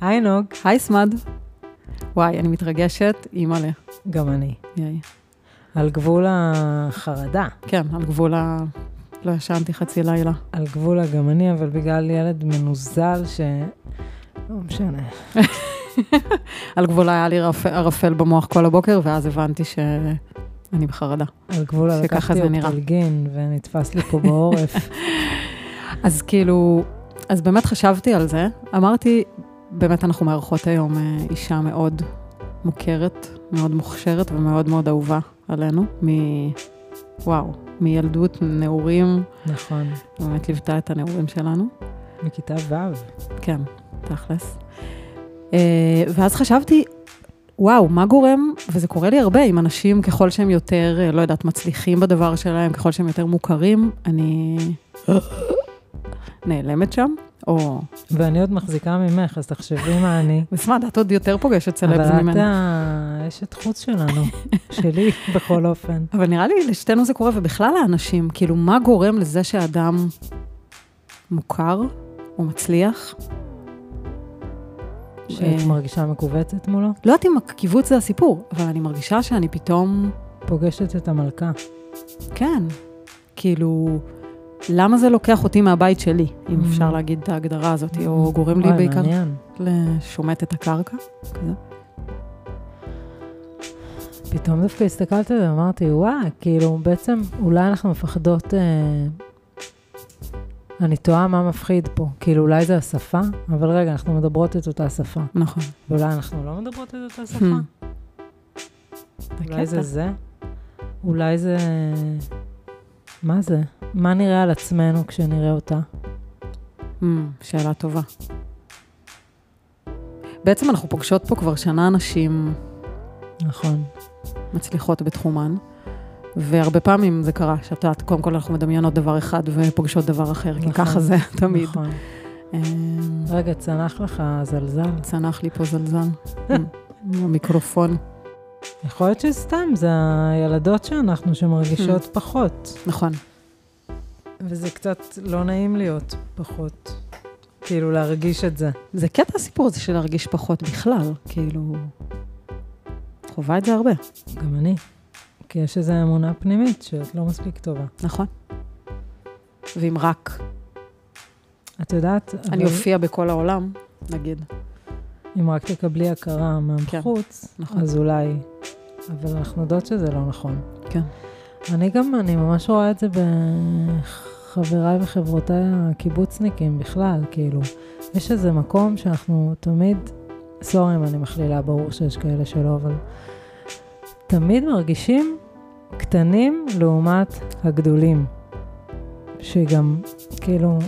היי נוג. היי סמד. וואי, אני מתרגשת, אימא'לה. גם אני. יאי. על גבול החרדה. כן, על גבול ה... לא ישנתי חצי לילה. על גבול גם אני, אבל בגלל ילד מנוזל ש... לא משנה. על גבול היה לי רפ... ערפל במוח כל הבוקר, ואז הבנתי שאני בחרדה. על גבול לקחתי. אופטלגין ונתפס לי פה בעורף. אז כאילו, אז באמת חשבתי על זה. אמרתי, באמת אנחנו מארחות היום אה, אישה מאוד מוכרת, מאוד מוכשרת ומאוד מאוד אהובה עלינו, מ... וואו, מילדות, נעורים, נכון. באמת ליוותה את הנעורים שלנו. מכיתה ו'. כן, תכלס. אה, ואז חשבתי, וואו, מה גורם, וזה קורה לי הרבה עם אנשים, ככל שהם יותר, אה, לא יודעת, מצליחים בדבר שלהם, ככל שהם יותר מוכרים, אני נעלמת שם, או... ואני עוד מחזיקה ממך, אז תחשבי מה אני. בסמד, את עוד יותר פוגשת סלבס אבל את. האשת חוץ שלנו, שלי בכל אופן. אבל נראה לי לשתינו זה קורה, ובכלל לאנשים, כאילו, מה גורם לזה שאדם מוכר או מצליח? שאת אה, מרגישה מכווצת מולו? לא יודעת אם הקיבוץ זה הסיפור, אבל אני מרגישה שאני פתאום, פוגשת את המלכה. כן, כאילו, למה זה לוקח אותי מהבית שלי, אם Mhm. אפשר להגיד את ההגדרה הזאת, או גורם לי בעיקר. לשומט את הקרקע, כזה. פתאום דווקא הסתכלתי על זה ואמרתי, וואי, כאילו, בעצם אולי אנחנו מפחדות... אה, אני תוהה מה מפחיד פה. כאילו, אולי זה השפה, אבל רגע, אנחנו מדברות את אותה שפה. נכון. ואולי אנחנו לא מדברות את אותה שפה? Hmm. אולי זה זה? אולי זה... מה זה? מה נראה על עצמנו כשנראה אותה? Mm, שאלה טובה. בעצם אנחנו פוגשות פה כבר שנה נשים נכון. מצליחות בתחומן, והרבה פעמים זה קרה, שאת יודעת, קודם כל אנחנו מדמיינות דבר אחד ופוגשות דבר אחר, כי נכון, ככה זה תמיד. נכון. אמ, רגע, צנח לך זלזל. צנח לי פה זלזל. המיקרופון. יכול להיות שסתם, זה הילדות שאנחנו שמרגישות Hmm. פחות. נכון. וזה קצת לא נעים להיות פחות. כאילו, להרגיש את זה. זה קטע הסיפור הזה של להרגיש פחות בכלל, כאילו... חווה את זה הרבה, גם אני. כי יש איזו אמונה פנימית שאת לא מספיק טובה. נכון. ואם רק את יודעת, אני אבל אופיע בכל העולם, נגיד. אם רק תקבלי הכרה מהחוץ, נכון. אז אולי... אבל אנחנו יודעות שזה לא נכון. כן. אני גם, אני ממש רואה את זה בחבריי וחברותיי הקיבוצניקים בכלל, כאילו, יש איזה מקום שאנחנו תמיד, סורי אם אני מכלילה, ברור שיש כאלה שלא, אבל תמיד מרגישים קטנים לעומת הגדולים. שגם, כאילו,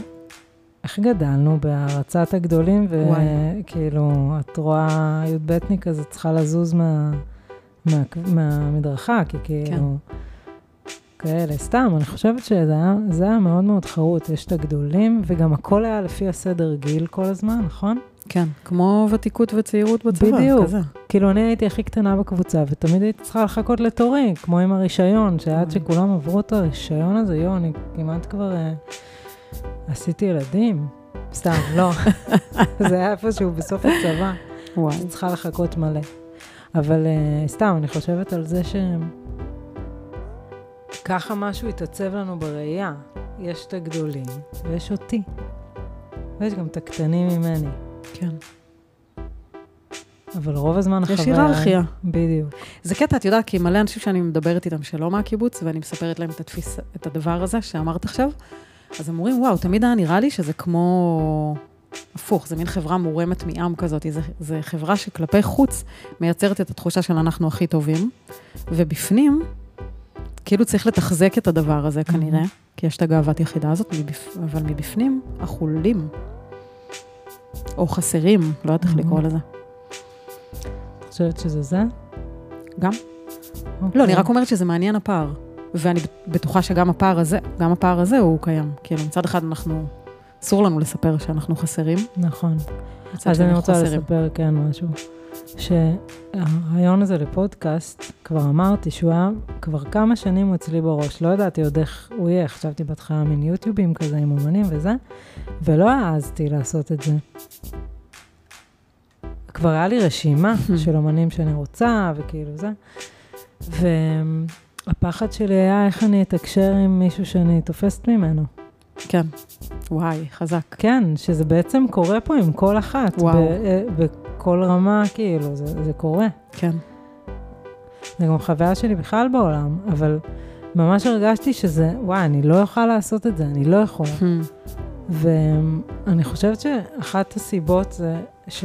איך גדלנו בהערצת הגדולים. וכאילו, את רואה י"בניק כזה צריכה לזוז מה, מה, מהמדרכה, כי כאילו... כאלה, סתם, אני חושבת שזה היה, זה היה מאוד מאוד חרוט, יש את הגדולים, וגם הכל היה לפי הסדר גיל כל הזמן, נכון? כן, כמו ותיקות וצעירות בצבא, בדיוק. כזה. כאילו, אני הייתי הכי קטנה בקבוצה, ותמיד הייתי צריכה לחכות לתורי, כמו עם הרישיון, שעד. שכולם עברו את הרישיון הזה, יואו, אני כמעט כבר אה, עשיתי ילדים. סתם, לא. זה היה איפשהו בסוף הצבא. וואי. צריכה לחכות מלא. אבל uh, סתם, אני חושבת על זה ש... ככה משהו התעצב לנו בראייה. יש את הגדולים, ויש אותי. ויש גם את הקטנים ממני. כן. אבל רוב הזמן יש החוויה... היררכיה. בדיוק. זה קטע, את יודעת, כי מלא אנשים שאני מדברת איתם שלא מהקיבוץ, ואני מספרת להם את, התפיס, את הדבר הזה שאמרת עכשיו, אז הם אומרים, וואו, תמיד היה נראה לי שזה כמו... הפוך, זה מין חברה מורמת מעם כזאת, זה, זה חברה שכלפי חוץ מייצרת את התחושה של אנחנו הכי טובים, ובפנים, כאילו צריך לתחזק את הדבר הזה כנראה, כי יש את הגאוות יחידה הזאת. אבל מבפנים, החולים, או חסרים, לא יודעת איך לקרוא לזה. את חושבת שזה זה? גם. אוקיי. לא, אני רק אומרת שזה מעניין הפער. ואני בטוחה שגם הפער הזה, גם הפער הזה הוא קיים. כאילו, מצד אחד אנחנו, אסור לנו לספר שאנחנו חסרים. נכון. אז אני רוצה חסרים. לספר כן משהו. שהרעיון הזה לפודקאסט, כבר אמרתי שהוא היה, כבר כמה שנים הוא אצלי בראש. לא ידעתי עוד איך הוא יהיה, חשבתי בהתחלה מין יוטיובים כזה עם אומנים וזה, ולא העזתי לעשות את זה. כבר היה לי רשימה של אומנים שאני רוצה, וכאילו זה. והפחד שלי היה איך אני אתקשר עם מישהו שאני תופסת ממנו. כן. וואי, חזק. כן, שזה בעצם קורה פה עם כל אחת. וואו. בכל רמה, כאילו, זה, זה קורה. כן. זה גם חוויה שלי בכלל בעולם, אבל ממש הרגשתי שזה, וואי, אני לא יכולה לעשות את זה, אני לא יכולה. ואני חושבת שאחת הסיבות זה ש...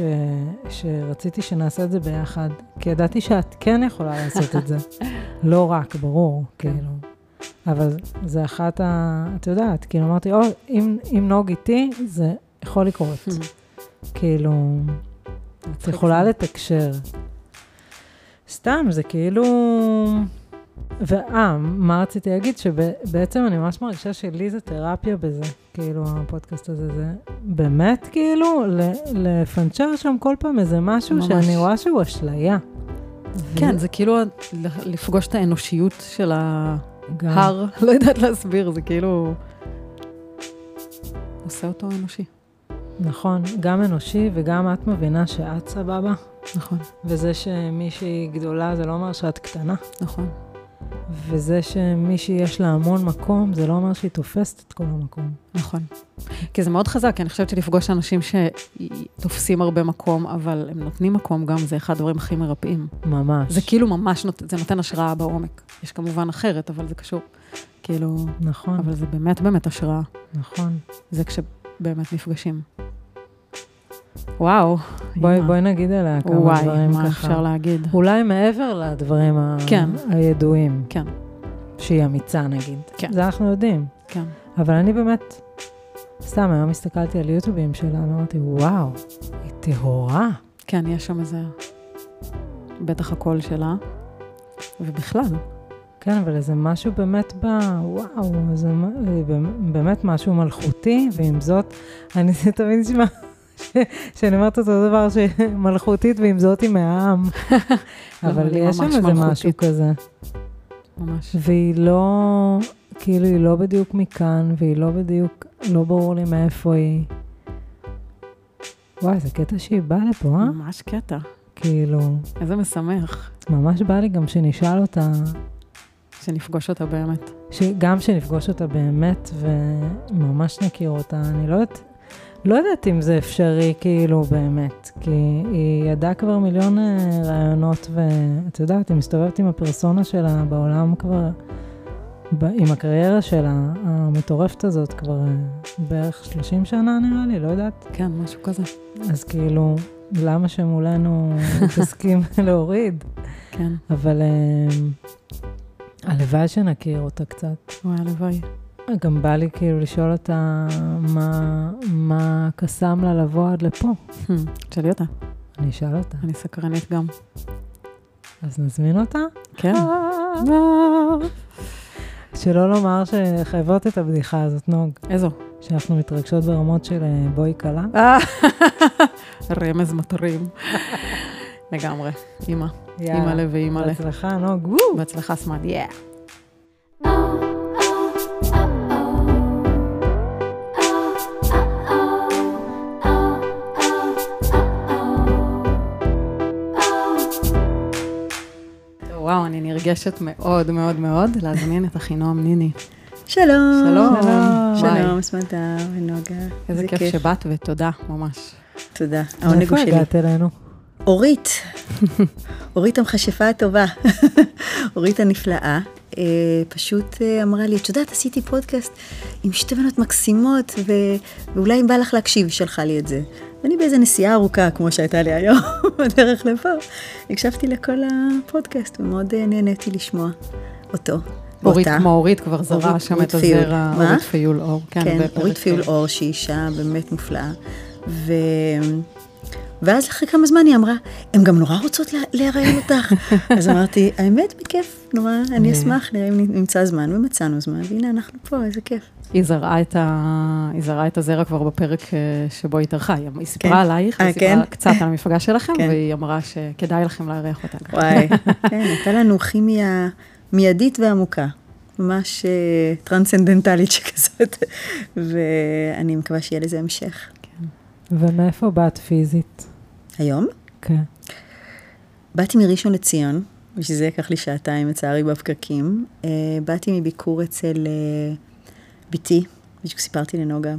שרציתי שנעשה את זה ביחד, כי ידעתי שאת כן יכולה לעשות את זה. לא רק, ברור, כן. כאילו. אבל זה אחת ה... את יודעת, כאילו אמרתי, או, אם, אם נוג איתי, זה יכול לקרות. כאילו, את יכולה לתקשר. סתם, זה כאילו... ואה, מה רציתי להגיד? שבעצם אני ממש מרגישה שלי זה תרפיה בזה, כאילו, הפודקאסט הזה, זה באמת כאילו לפנצ'ר שם כל פעם איזה משהו ממש. שאני רואה שהוא אשליה. כן, זה כאילו לפגוש את האנושיות של ההר, לא יודעת להסביר, זה כאילו... עושה אותו אנושי. נכון, גם אנושי וגם את מבינה שאת סבבה, נכון, וזה שמישהי גדולה זה לא אומר שאת קטנה, נכון. וזה שמישהי יש לה המון מקום, זה לא אומר שהיא תופסת את כל המקום. נכון. כי זה מאוד חזק, כי אני חושבת שלפגוש אנשים שתופסים הרבה מקום, אבל הם נותנים מקום גם, זה אחד הדברים הכי מרפאים. ממש. זה כאילו ממש, נות... זה נותן השראה בעומק. יש כמובן אחרת, אבל זה קשור. כאילו, נכון, אבל זה באמת באמת השראה. נכון. זה כשבאמת נפגשים. וואו. בואי. בואי נגיד עליה כמה וואי, דברים מה ככה. אפשר להגיד? אולי מעבר לדברים ה... כן. הידועים, כן, שהיא אמיצה נגיד. כן. זה אנחנו יודעים. כן. אבל אני באמת, סתם היום הסתכלתי על יוטיובים שלה, ואמרתי, וואו, היא טהורה. כן, יש שם איזה... בטח הקול שלה, ובכלל. כן, אבל איזה משהו באמת ב... וואו, זה מ- באמת משהו מלכותי, ועם זאת, אני זה תמיד נשמע שאני אומרת אותו דבר, שמלכותית, ועם זאת היא מהעם. אבל אבל יש שם איזה משהו. כזה. ממש. והיא לא, כאילו, היא לא בדיוק מכאן, והיא לא בדיוק, לא ברור לי מאיפה היא. וואי, זה קטע שהיא באה לפה, אה? ממש קטע. כאילו, איזה משמח ממש בא לי גם שנשאל אותה, שנפגוש אותה באמת. גם שנפגוש אותה באמת, וממש נכיר אותה. אני לא יודעת, לא יודעת אם זה אפשרי, כאילו, באמת. כי היא ידעה כבר מיליון אה, רעיונות, ואת יודעת, היא מסתובבת עם הפרסונה שלה בעולם כבר, ב, עם הקריירה שלה, המטורפת הזאת, כבר אה, בערך 30 שנה נראה לי, לא יודעת. כן, משהו כזה. אז כאילו, למה שמולנו תסכים להוריד? כן. אבל אה, הלוואי שנכיר אותה קצת. וואי, הלוואי. גם בא לי כאילו לשאול אותה מה, מה קסם לה לבוא עד לפה. תשאלי אותה. אני אשאל אותה. אני סקרנית גם. אז נזמין אותה? כן. שלא לומר שחייבות את הבדיחה הזאת, נוג. איזו? שאנחנו מתרגשות ברמות של אה, בואי כלה. רמז מטרים. לגמרי. אימא. יאללה. אימא'לה ואימא'לה. בהצלחה, נוג. בהצלחה, סמד. יא. וואו, אני נרגשת מאוד מאוד מאוד להזמין את אחינועם ניני. שלום. שלום. שלום. סמנתה ונוגה. איזה כיף שבאת ותודה, ממש. תודה. העונג הוא שלי. הגעת אלינו? אורית. אורית המכשפה הטובה. אורית הנפלאה. אה, פשוט אה, אמרה לי, את יודעת, עשיתי פודקאסט עם שתי בנות מקסימות, ו... ואולי אם בא לך להקשיב, שלחה לי את זה. ואני באיזה נסיעה ארוכה, כמו שהייתה לי היום, בדרך לפה, הקשבתי לכל הפודקאסט, ומאוד אה, נהניתי לשמוע אותו. אורית. כמו אורית כבר זרה אורית- שם אורית את פיול. הזרע, מה? אורית פיול אור. כן, בפרק- אורית פיול אור, שהיא אישה באמת מופלאה. ו... ואז אחרי כמה זמן היא אמרה, הן גם נורא רוצות לראיין אותך. אז אמרתי, האמת, בכיף, נורא, אני אשמח, נראה אם נמצא זמן, ומצאנו זמן, והנה אנחנו פה, איזה כיף. היא זרעה את, ה... היא זרעה את הזרע כבר בפרק אה, שבו היא התארחה. היא היא סיפרה כן. עלייך, אה, היא סיפרה כן? קצת על המפגש שלכם, כן. והיא אמרה שכדאי לכם לארח אותה. וואי, כן, הייתה לנו כימיה מיידית ועמוקה, ממש אה, טרנסצנדנטלית שכזאת, ואני מקווה שיהיה לזה המשך. ומאיפה באת פיזית? היום? כן. באתי מראשון לציון, בשביל זה לקח לי שעתיים לצערי בפקקים. אה, באתי מביקור אצל אה, בתי, בדיוק סיפרתי לנוגה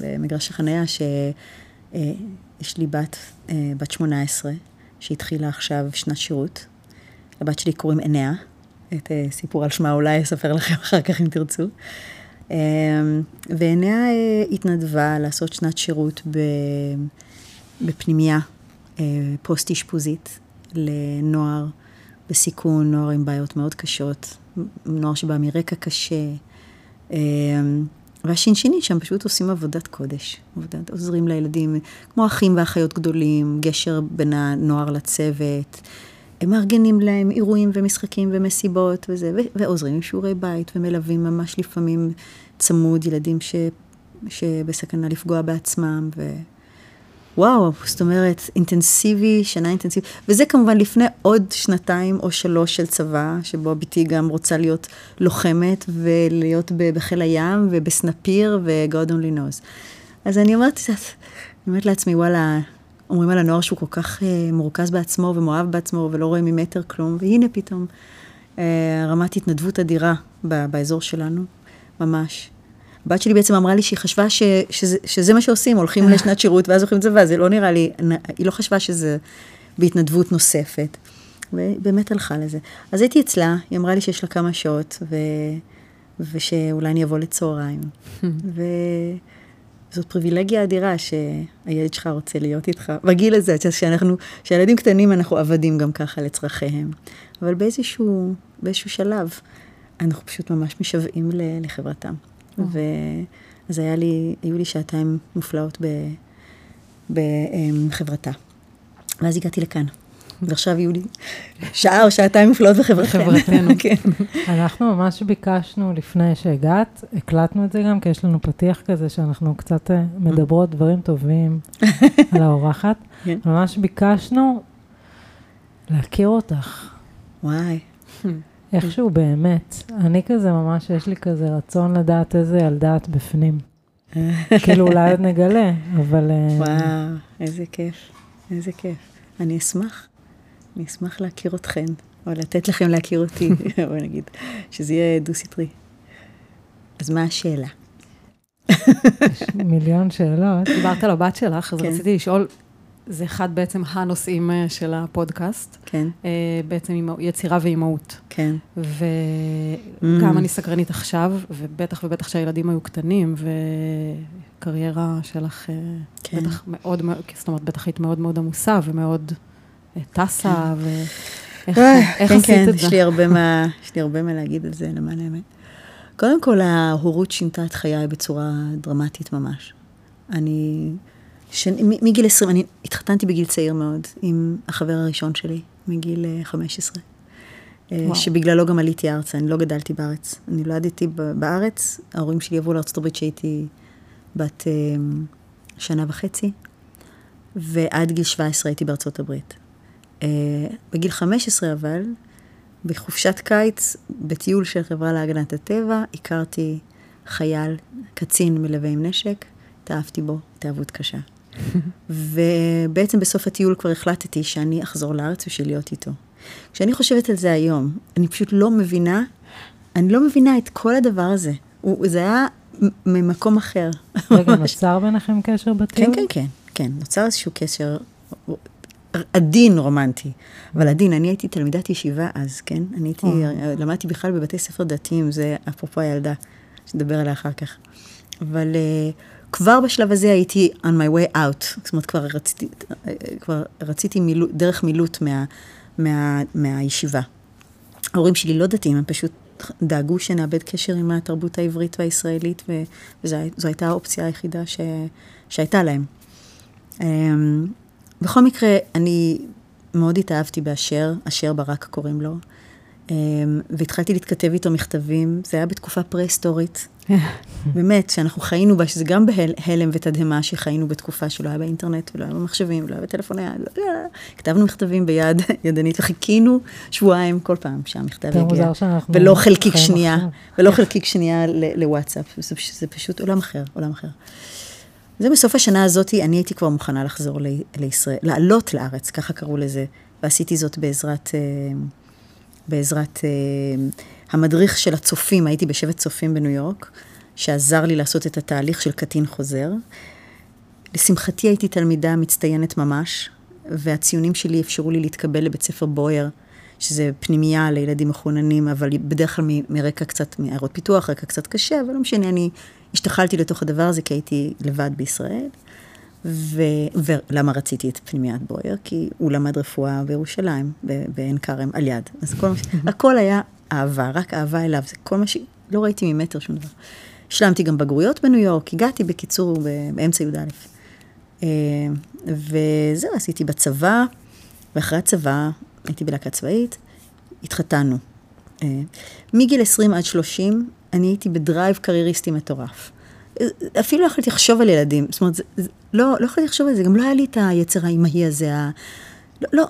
במגרש החניה, שיש לי בת, אה, בת 18, שהתחילה עכשיו שנת שירות. לבת שלי קוראים עיניה, את אה, סיפור על שמה אולי אספר לכם אחר כך אם תרצו. אה, ועיניה אה, התנדבה לעשות שנת שירות בפנימייה אה, פוסט-אשפוזית לנוער בסיכון, נוער עם בעיות מאוד קשות, נוער שבא מרקע קשה. אה, והשינשינים שם פשוט עושים עבודת קודש, עבודת, עוזרים לילדים, כמו אחים ואחיות גדולים, גשר בין הנוער לצוות. הם מארגנים להם אירועים ומשחקים ומסיבות וזה, ו- ועוזרים עם שיעורי בית ומלווים ממש לפעמים צמוד ילדים ש, שבסכנה לפגוע בעצמם. ו... וואו, זאת אומרת, אינטנסיבי, שנה אינטנסיבית, וזה כמובן לפני עוד שנתיים או שלוש של צבא, שבו בתי גם רוצה להיות לוחמת ולהיות בחיל הים ובסנפיר ו-God only knows. אז אני אומרת, אני אומרת לעצמי, וואלה, אומרים על הנוער שהוא כל כך אה, מרוכז בעצמו ומאוהב בעצמו ולא רואה ממטר כלום, והנה פתאום אה, רמת התנדבות אדירה ב- באזור שלנו, ממש. הבת שלי בעצם אמרה לי שהיא חשבה ש, שזה, שזה מה שעושים, הולכים לשנת שירות ואז הולכים לצבא, זה לא נראה לי, היא לא חשבה שזה בהתנדבות נוספת. ובאמת הלכה לזה. אז הייתי אצלה, היא אמרה לי שיש לה כמה שעות, ו... ושאולי אני אבוא לצהריים. וזאת פריבילגיה אדירה שהילד שלך רוצה להיות איתך. בגיל הזה, שאנחנו, כשילדים קטנים אנחנו עבדים גם ככה לצרכיהם. אבל באיזשהו, באיזשהו שלב, אנחנו פשוט ממש משוועים לחברתם. ואז היה לי, היו לי שעתיים מופלאות בחברתה. ואז הגעתי לכאן. ועכשיו יהיו לי שעה או שעתיים מופלאות בחברתנו. כן. אנחנו ממש ביקשנו לפני שהגעת, הקלטנו את זה גם, כי יש לנו פתיח כזה שאנחנו קצת אה, מדברות דברים טובים על האורחת. כן. ממש ביקשנו להכיר אותך. וואי. איכשהו באמת. אני כזה ממש, יש לי כזה רצון לדעת איזה ילדה את בפנים. כאילו אולי עוד נגלה, אבל... אה, וואו, איזה כיף, איזה כיף. אני אשמח, אני אשמח להכיר אתכן, או לתת לכם להכיר אותי, בוא נגיד, שזה יהיה דו-סטרי. אז מה השאלה? יש מיליון שאלות. דיברת על הבת שלך, אז כן. רציתי לשאול, זה אחד בעצם הנושאים אה, של הפודקאסט, כן, אה, בעצם יצירה ואימהות. כן, וגם Mm. אני סקרנית עכשיו, ובטח ובטח שהילדים היו קטנים, וקריירה שלך אה, כן. בטח מאוד, זאת אומרת, בטח היית מאוד מאוד עמוסה ומאוד טסה, ואיך אה, כן, עשית כן, את יש זה? לי הרבה מה, יש לי הרבה מה להגיד על זה, למען האמת. קודם כל, ההורות שינתה את חיי בצורה דרמטית ממש. אני, ש... מגיל 20, אני התחתנתי בגיל צעיר מאוד עם החבר הראשון שלי, מגיל אה, 15. אה, וואו. שבגללו גם עליתי ארצה, אני לא גדלתי בארץ. אני נולדתי ב- בארץ, ההורים שלי עברו הברית כשהייתי בת אה, שנה וחצי, ועד גיל 17 הייתי בארצות הברית. אה, בגיל 15 אבל, בחופשת קיץ, בטיול של חברה להגנת הטבע, הכרתי חייל, קצין מלווה עם נשק, התאהבתי בו, התאהבות קשה. ובעצם בסוף הטיול כבר החלטתי שאני אחזור לארץ בשביל להיות איתו. כשאני חושבת על זה היום, אני פשוט לא מבינה, אני לא מבינה את כל הדבר הזה. הוא, זה היה ממקום אחר. רגע. נוצר ביניכם קשר בטיול? כן, כן, כן, כן, נוצר איזשהו קשר עדין רומנטי, אבל עדין, אני הייתי תלמידת ישיבה אז, כן? אני הייתי, אה. למדתי בכלל בבתי ספר דתיים, זה אפרופו הילדה, שנדבר עליה אחר כך. אבל uh, כבר בשלב הזה הייתי on my way out, זאת אומרת, כבר רציתי, אה, כבר רציתי מילוט, דרך מילוט מה, מה, מהישיבה. ההורים שלי לא דתיים, הם פשוט דאגו שנאבד קשר עם התרבות העברית והישראלית, וזו הייתה האופציה היחידה ש, שהייתה להם. אמ, בכל מקרה, אני מאוד התאהבתי באשר, אשר ברק קוראים לו, אמ, והתחלתי להתכתב איתו מכתבים, זה היה בתקופה פרה-היסטורית, באמת, שאנחנו חיינו בה, שזה גם בהלם ותדהמה שחיינו בתקופה שלא היה באינטרנט ולא היה במחשבים ולא היה בטלפון יד, לא. כתבנו מכתבים ביד ידנית וחיכינו שבועיים כל פעם שהמכתב יגיע. ולא חלקיק שנייה. ולא חלקיק שנייה לוואטסאפ, זה פשוט עולם אחר, עולם אחר. זה בסוף השנה הזאת, אני הייתי כבר מוכנה לחזור ל- לישראל, לעלות לארץ, ככה קראו לזה, ועשיתי זאת בעזרת, אה, בעזרת אה, המדריך של הצופים, הייתי בשבט צופים בניו יורק, שעזר לי לעשות את התהליך של קטין חוזר. לשמחתי הייתי תלמידה מצטיינת ממש, והציונים שלי אפשרו לי להתקבל לבית ספר בויר, שזה פנימייה לילדים מחוננים, אבל בדרך כלל מ- מרקע קצת, מעיירות פיתוח, רקע קצת קשה, אבל לא משנה, אני השתחלתי לתוך הדבר הזה כי הייתי לבד בישראל. ו... ולמה רציתי את פנימיית בויר? כי הוא למד רפואה בירושלים, בעין כרם, על יד. אז כל מה ש... הכל היה אהבה, רק אהבה אליו, זה כל מה ש... לא ראיתי ממטר שום דבר. השלמתי גם בגרויות בניו יורק, הגעתי בקיצור באמצע י"א. אה, וזהו, עשיתי בצבא, ואחרי הצבא הייתי בלהקה צבאית, התחתנו. אה, מגיל 20 עד 30, אני הייתי בדרייב קרייריסטי מטורף. אפילו לא יכולתי לחשוב על ילדים, זאת אומרת, זה, זה, לא, לא יכולתי לחשוב על זה, גם לא היה לי את היצר האימהי הזה, ה... לא, לא.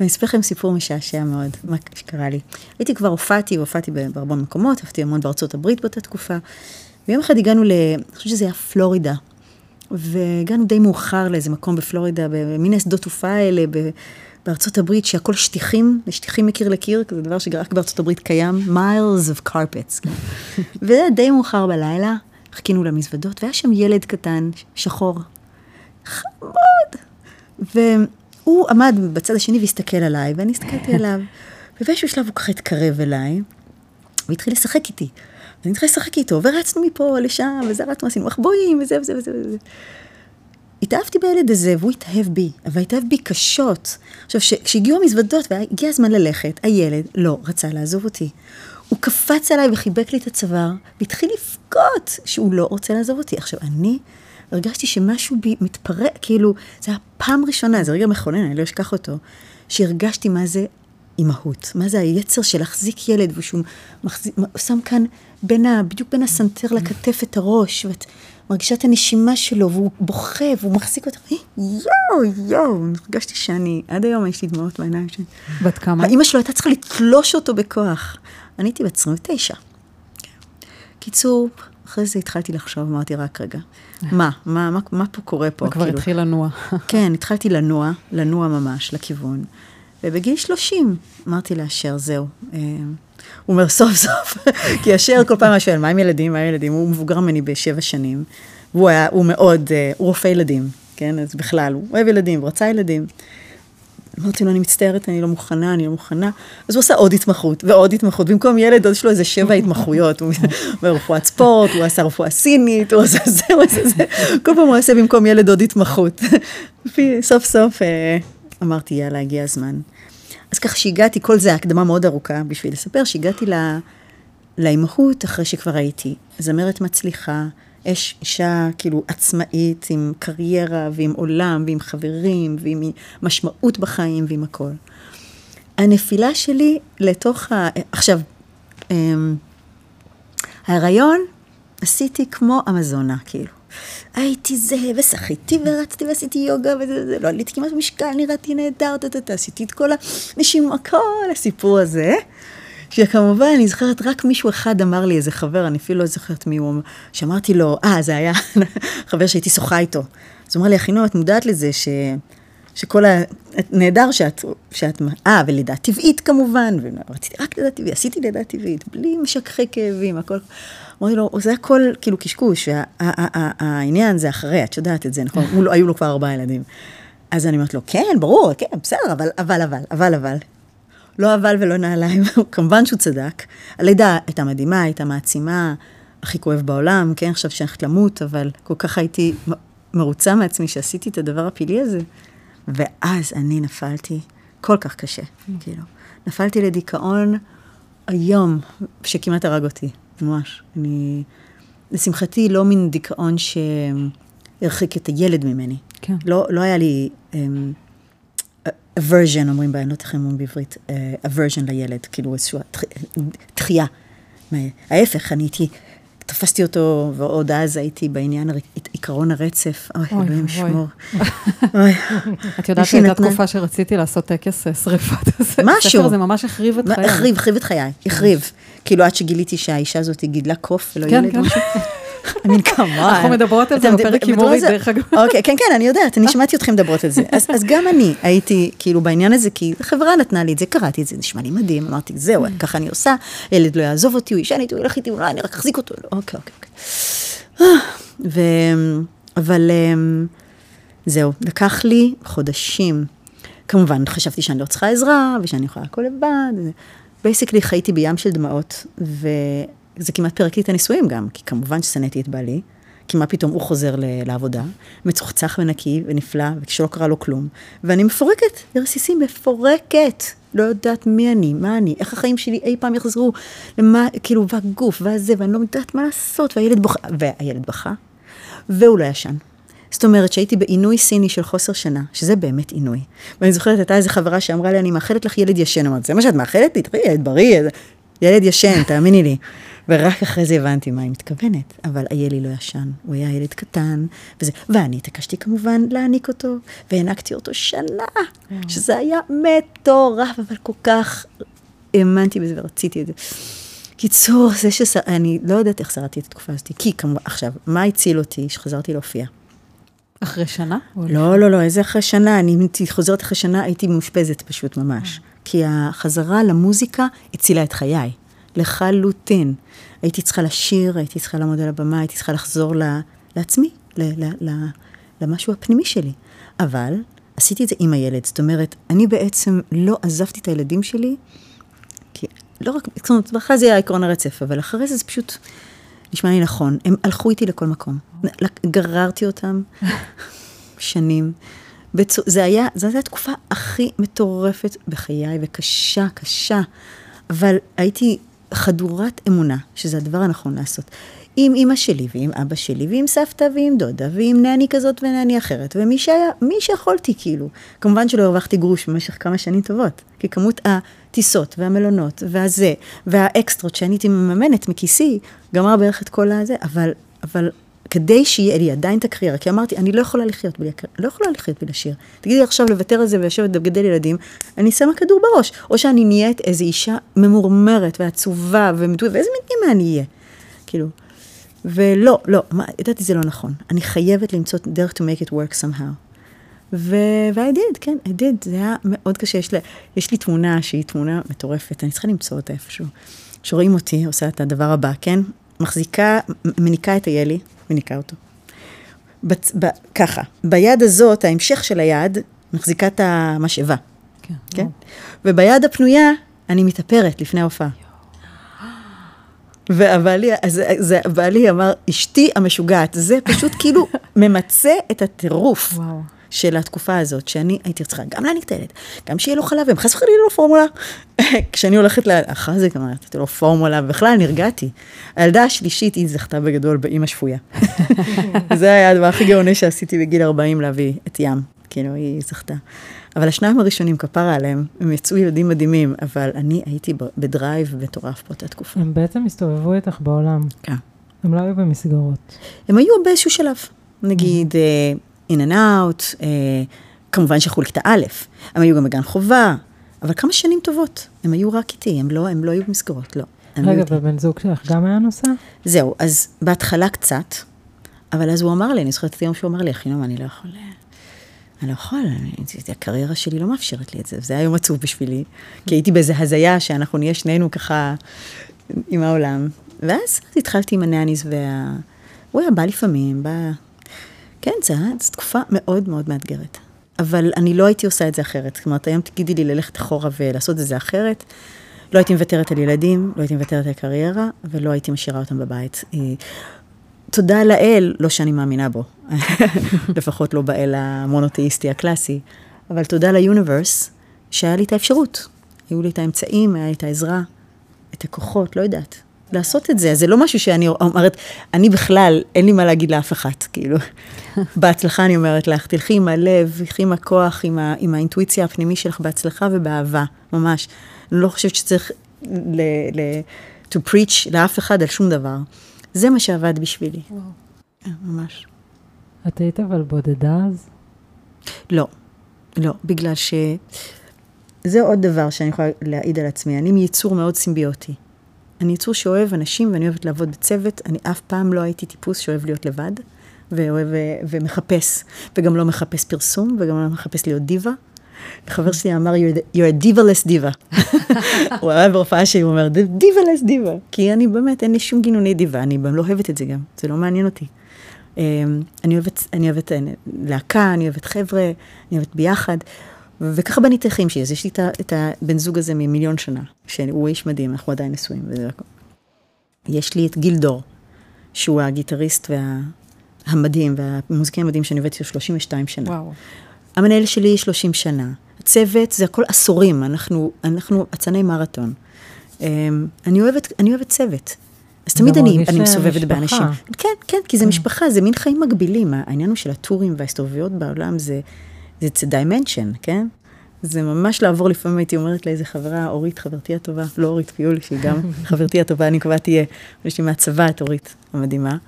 ואני אספר לכם סיפור משעשע מאוד, מה שקרה לי. הייתי כבר הופעתי, הופעתי בהרבה מקומות, הופעתי המון בארצות הברית באותה תקופה, ויום אחד הגענו ל... אני חושבת שזה היה פלורידה, והגענו די מאוחר לאיזה מקום בפלורידה, במין שדות תעופה האלה, ב... בארצות הברית, שהכל שטיחים, שטיחים מקיר לקיר, כזה דבר שרק בארצות הברית קיים, miles of carpets. די מאוחר בלילה, חיכינו למזוודות, והיה שם ילד קטן, שחור, חמוד. והוא עמד בצד השני והסתכל עליי, ואני הסתכלתי עליו, ובאיזשהו שלב הוא ככה התקרב אליי, והתחיל לשחק איתי. ואני התחילה לשחק איתו, ורצנו מפה לשם, וזה רצנו, עשינו מחבואים, וזה וזה וזה וזה. התאהבתי בילד הזה, והוא התאהב בי, אבל התאהב בי קשות. עכשיו, כשהגיעו המזוודות והגיע הזמן ללכת, הילד לא רצה לעזוב אותי. הוא קפץ עליי וחיבק לי את הצוואר, והתחיל לבכות שהוא לא רוצה לעזוב אותי. עכשיו, אני הרגשתי שמשהו בי מתפרק, כאילו, זו הייתה פעם ראשונה, זה רגע מכונן, אני לא אשכח אותו, שהרגשתי מה זה אימהות, מה זה היצר של להחזיק ילד, ושהוא מחזיק, שם כאן בין ה, בדיוק בין הסנטר לכתף את הראש, ואת מרגישה את הנשימה שלו, והוא בוכה, והוא מחזיק אותה, יואו, יואו, הרגשתי שאני, עד היום יש לי דמעות בעיניים שלי. בת כמה? האימא שלו הייתה צריכה לתלוש אותו בכוח. אני הייתי בת 29. קיצור, אחרי זה התחלתי לחשוב, אמרתי, רק רגע, מה, מה, מה, מה פה קורה פה? וכבר כאילו, התחיל לנוע. כן, התחלתי לנוע, לנוע ממש, לכיוון. ובגיל 30 אמרתי לאשר, זהו. אה, הוא אומר, סוף סוף, כי אשר כל פעם שואל, מה עם ילדים, מה עם ילדים? הוא מבוגר ממני בשבע שנים, והוא היה, הוא מאוד, אה, הוא רופא ילדים, כן? אז בכלל, הוא אוהב ילדים, הוא רצה ילדים. אמרתי לו, אני מצטערת, אני לא מוכנה, אני לא מוכנה. אז הוא עשה עוד התמחות ועוד התמחות. במקום ילד, עוד יש לו איזה שבע התמחויות. הוא אומר רפואת ספורט, הוא עשה רפואה סינית, הוא עשה זה, הוא עשה זה. כל פעם הוא עושה במקום ילד עוד התמחות. סוף סוף אה, אמרתי, יאללה, הגיע הזמן. אז ככה שהגעתי, כל זה הקדמה מאוד ארוכה בשביל לספר, שהגעתי לאימהות אחרי שכבר הייתי זמרת מצליחה, אש, אישה כאילו עצמאית, עם קריירה ועם עולם ועם חברים ועם משמעות בחיים ועם הכל. הנפילה שלי לתוך ה... עכשיו, ההיריון עשיתי כמו אמזונה, כאילו. הייתי זה, ושחיתי ורצתי ועשיתי יוגה וזה, זה, לא עליתי כמעט משקל, נראיתי נהדר, עשיתי את כל הנשימה, כל הסיפור הזה. שכמובן, אני זוכרת, רק מישהו אחד אמר לי, איזה חבר, אני אפילו לא זוכרת מי הוא, שאמרתי לו, אה, זה היה חבר שהייתי שוחה איתו. אז הוא אמר לי, אחינועם, את מודעת לזה ש... שכל ה... נהדר שאת... שאת... אה, ולידה טבעית כמובן, ורציתי רק לידה טבעית, עשיתי לידה טבעית, בלי משככי כאבים, הכל. אמרתי לו, זה הכל כאילו קשקוש, העניין זה אחרי, את יודעת את זה, נכון? היו לו כבר ארבעה ילדים. אז אני אומרת לו, כן, ברור, כן, בסדר, אבל, אבל, אבל, אבל, אבל. לא אבל ולא נעליים, כמובן שהוא צדק. הלידה הייתה מדהימה, הייתה מעצימה, הכי כואב בעולם, כן, עכשיו שאני הולכת למות, אבל כל כך הייתי מרוצה מעצמי שעשיתי את הדבר הפילי הזה. ואז אני נפלתי כל כך קשה, כאילו. נפלתי לדיכאון היום, שכמעט הרג אותי, ממש. אני, לשמחתי, לא מין דיכאון שהרחיק את הילד ממני. כן. לא, לא היה לי... Um, aversion, אומרים בה, אני לא יודעת איך אומרים בעברית, uh, aversion לילד, כאילו איזושהי דחייה. ההפך, אני הייתי, תפסתי אותו, ועוד אז הייתי בעניין עיקרון הרצף. אוי, אלוהים שמור. את יודעת שהייתה תקופה שרציתי לעשות טקס שריפת הספר, משהו. זה ממש החריב את חיי. החריב, החריב את חיי, החריב. כאילו, עד שגיליתי שהאישה הזאת גידלה קוף ולא כן, ילד כן. משהו. I mean, come on. אנחנו מדברות על זה בפרק עם זה? דרך אגב. אוקיי, כן, כן, אני יודעת, אני שמעתי אתכם מדברות על זה. אז, גם אני הייתי כאילו בעניין הזה, כי חברה נתנה לי את זה, קראתי את זה, נשמע לי מדהים, אמרתי, זהו, ככה אני עושה, ילד לא יעזוב אותי, הוא יישן איתי, הוא ילך איתי, אולי אני רק אחזיק אותו. לא, אוקיי, אוקיי, אוקיי. ו... אבל אמ, זהו, לקח לי חודשים. כמובן, חשבתי שאני לא צריכה עזרה, ושאני יכולה הכל לבד. basically חייתי בים של דמעות, וזה כמעט פירק לי את הנישואים גם, כי כמובן ששנאתי את בעלי, כי מה פתאום הוא חוזר ל- לעבודה, מצוחצח ונקי ונפלא, וכשלא קרה לו כלום, ואני מפורקת, לרסיסים, מפורקת. לא יודעת מי אני, מה אני, איך החיים שלי אי פעם יחזרו, למה, כאילו, והגוף, והזה, ואני לא יודעת מה לעשות, והילד בוכה, והילד בכה, והוא לא ישן. זאת אומרת שהייתי בעינוי סיני של חוסר שינה, שזה באמת עינוי. ואני זוכרת, הייתה איזו חברה שאמרה לי, אני מאחלת לך ילד ישן. אמרתי, זה מה שאת מאחלת לי? תראי, ילד בריא, ילד ישן, תאמיני לי. ורק אחרי זה הבנתי מה היא מתכוונת. אבל איילי לא ישן, הוא היה ילד קטן, וזה, ואני התעקשתי כמובן להעניק אותו, והענקתי אותו שנה, שזה היה מטורף, אבל כל כך האמנתי בזה ורציתי את זה. קיצור, זה ששר... אני לא יודעת איך שרדתי את התקופה הזאת, כי כמובן, עכשיו, מה הציל אותי? שחזרתי להופיע. אחרי שנה? לא, לא, לא, איזה אחרי שנה, אני חוזרת אחרי שנה, הייתי מאושפזת פשוט ממש. כי החזרה למוזיקה הצילה את חיי, לחלוטין. הייתי צריכה לשיר, הייתי צריכה לעמוד על הבמה, הייתי צריכה לחזור ל, לעצמי, ל, ל, ל, למשהו הפנימי שלי. אבל עשיתי את זה עם הילד, זאת אומרת, אני בעצם לא עזבתי את הילדים שלי, כי לא רק, זאת אומרת, בהתחלה זה היה עקרון הרצף, אבל אחרי זה זה פשוט נשמע לי נכון. הם הלכו איתי לכל מקום. גררתי אותם שנים. בצו, זה היה, זו הייתה התקופה הכי מטורפת בחיי, וקשה, קשה. אבל הייתי חדורת אמונה, שזה הדבר הנכון לעשות. עם אימא שלי, ועם אבא שלי, ועם סבתא, ועם דודה, ועם נני כזאת ונני אחרת, ומי שהיה, מי שיכולתי, כאילו. כמובן שלא הרווחתי גרוש במשך כמה שנים טובות, כי כמות הטיסות, והמלונות, והזה, והאקסטרות שאני הייתי מממנת מכיסי, גמר בערך את כל הזה, אבל, אבל כדי שיהיה לי עדיין את הקריירה, כי אמרתי, אני לא יכולה לחיות בלי הקריירה, לא יכולה לחיות בלי לשיר. תגידי עכשיו לוותר על זה ולשבת לגדל ילדים, אני שמה כדור בראש. או שאני נהיית איזו אישה ממורמרת ועצובה ומדויקת, ואיזה מין אימא אני אהיה? כאילו, ולא, לא, ידעתי זה לא נכון. אני חייבת למצוא דרך to make it work somehow. ו- ו-I did, כן, I did, זה היה מאוד קשה. יש לי, יש לי תמונה שהיא תמונה מטורפת, אני צריכה למצוא אותה איפשהו. שרואים אותי, עושה את הדבר הבא, כן? מחזיקה, מניקה את הילי, מניקה אותו. בצ... ב... ככה, ביד הזאת, ההמשך של היד, מחזיקה את המשאבה, כן. כן? וביד הפנויה, אני מתאפרת לפני ההופעה. והבעלי, אז זה, בעלי אמר, אשתי המשוגעת, זה פשוט כאילו ממצה את הטירוף. וואו. של התקופה הזאת, שאני הייתי צריכה גם להעניק את הילד, גם שיהיה לו חלב, וחס וחלילה לו פורמולה. כשאני הולכת, לה... אחרי זה גם נתתי לו פורמולה, ובכלל נרגעתי. הילדה השלישית, היא זכתה בגדול באימא שפויה. זה היה הדבר הכי גאוני שעשיתי בגיל 40, להביא את ים. כאילו, היא זכתה. אבל השניים הראשונים, כפרה עליהם, הם יצאו ילדים מדהימים, אבל אני הייתי בדרייב מטורף באותה תקופה. הם בעצם הסתובבו איתך בעולם. כן. הם לא היו במסגרות. הם היו באיזשהו שלב. נגיד, in and out, uh, כמובן לכיתה א', הם היו גם בגן חובה, אבל כמה שנים טובות, הם היו רק איתי, הם לא, הם לא היו במסגרות, לא. רגע, ובן זוג שלך גם היה נוסע? זהו, אז בהתחלה קצת, אבל אז הוא אמר לי, אני זוכרת את היום שהוא אמר לי, אחינום, אני לא יכול, אני לא יכול, הקריירה שלי לא מאפשרת לי את זה, וזה היה יום עצוב בשבילי, כי הייתי באיזה הזיה שאנחנו נהיה שנינו ככה עם העולם, ואז התחלתי עם הנאניס וה... הוא היה בא לפעמים, בא... כן, זו תקופה מאוד מאוד מאתגרת. אבל אני לא הייתי עושה את זה אחרת. זאת אומרת, היום תגידי לי ללכת אחורה ולעשות את זה אחרת. לא הייתי מוותרת על ילדים, לא הייתי מוותרת על קריירה, ולא הייתי משאירה אותם בבית. תודה לאל, לא שאני מאמינה בו, לפחות לא באל המונותאיסטי הקלאסי, אבל תודה ליוניברס, שהיה לי את האפשרות. היו לי את האמצעים, היה לי את העזרה, את הכוחות, לא יודעת. לעשות את זה. זה לא משהו שאני אומרת, אני בכלל, אין לי מה להגיד לאף אחת, כאילו. בהצלחה אני אומרת לך, תלכי עם הלב, תלכי עם הכוח, עם, ה, עם האינטואיציה הפנימית שלך, בהצלחה ובאהבה, ממש. אני לא חושבת שצריך ל, ל, to preach לאף אחד על שום דבר. זה מה שעבד בשבילי. וואו. ממש. את היית אבל בודדה אז? לא, לא, בגלל ש... זה עוד דבר שאני יכולה להעיד על עצמי. אני מיצור מאוד סימביוטי. אני יצור שאוהב אנשים ואני אוהבת לעבוד בצוות. אני אף פעם לא הייתי טיפוס שאוהב להיות לבד, ואוהב ומחפש, וגם לא מחפש פרסום, וגם לא מחפש להיות דיבה. חבר שלי אמר, you're a diva-less diva. הוא היה בהופעה שלי, הוא אומר, diva-less diva. כי אני באמת, אין לי שום גינוני דיבה, אני לא אוהבת את זה גם, זה לא מעניין אותי. אמ, אני אוהבת, אני אוהבת אה, להקה, אני אוהבת חבר'ה, אני אוהבת ביחד. וככה בניתי החיים שלי, אז יש לי את הבן זוג הזה ממיליון שנה, שהוא איש מדהים, אנחנו עדיין נשואים וזה הכל. יש לי את גילדור, שהוא הגיטריסט וה... המדהים והמוזיקאי המדהים שאני עובדת איתו 32 שנה. וואו. המנהל שלי 30 שנה. הצוות זה הכל עשורים, אנחנו, אנחנו אצני מרתון. אמ, אני אוהבת, אני אוהבת צוות. אז תמיד אני, אני מסובבת באנשים. כן, כן, כי זה כן. משפחה, זה מין חיים מקבילים. העניין הוא של הטורים וההסתובבויות בעולם זה, זה dimension, כן? זה ממש לעבור, לפעמים הייתי אומרת לאיזה חברה, אורית, חברתי הטובה, לא אורית פיול, שהיא גם חברתי הטובה, אני מקווה תהיה, יש לי מהצבא את אורית המדהימה. אני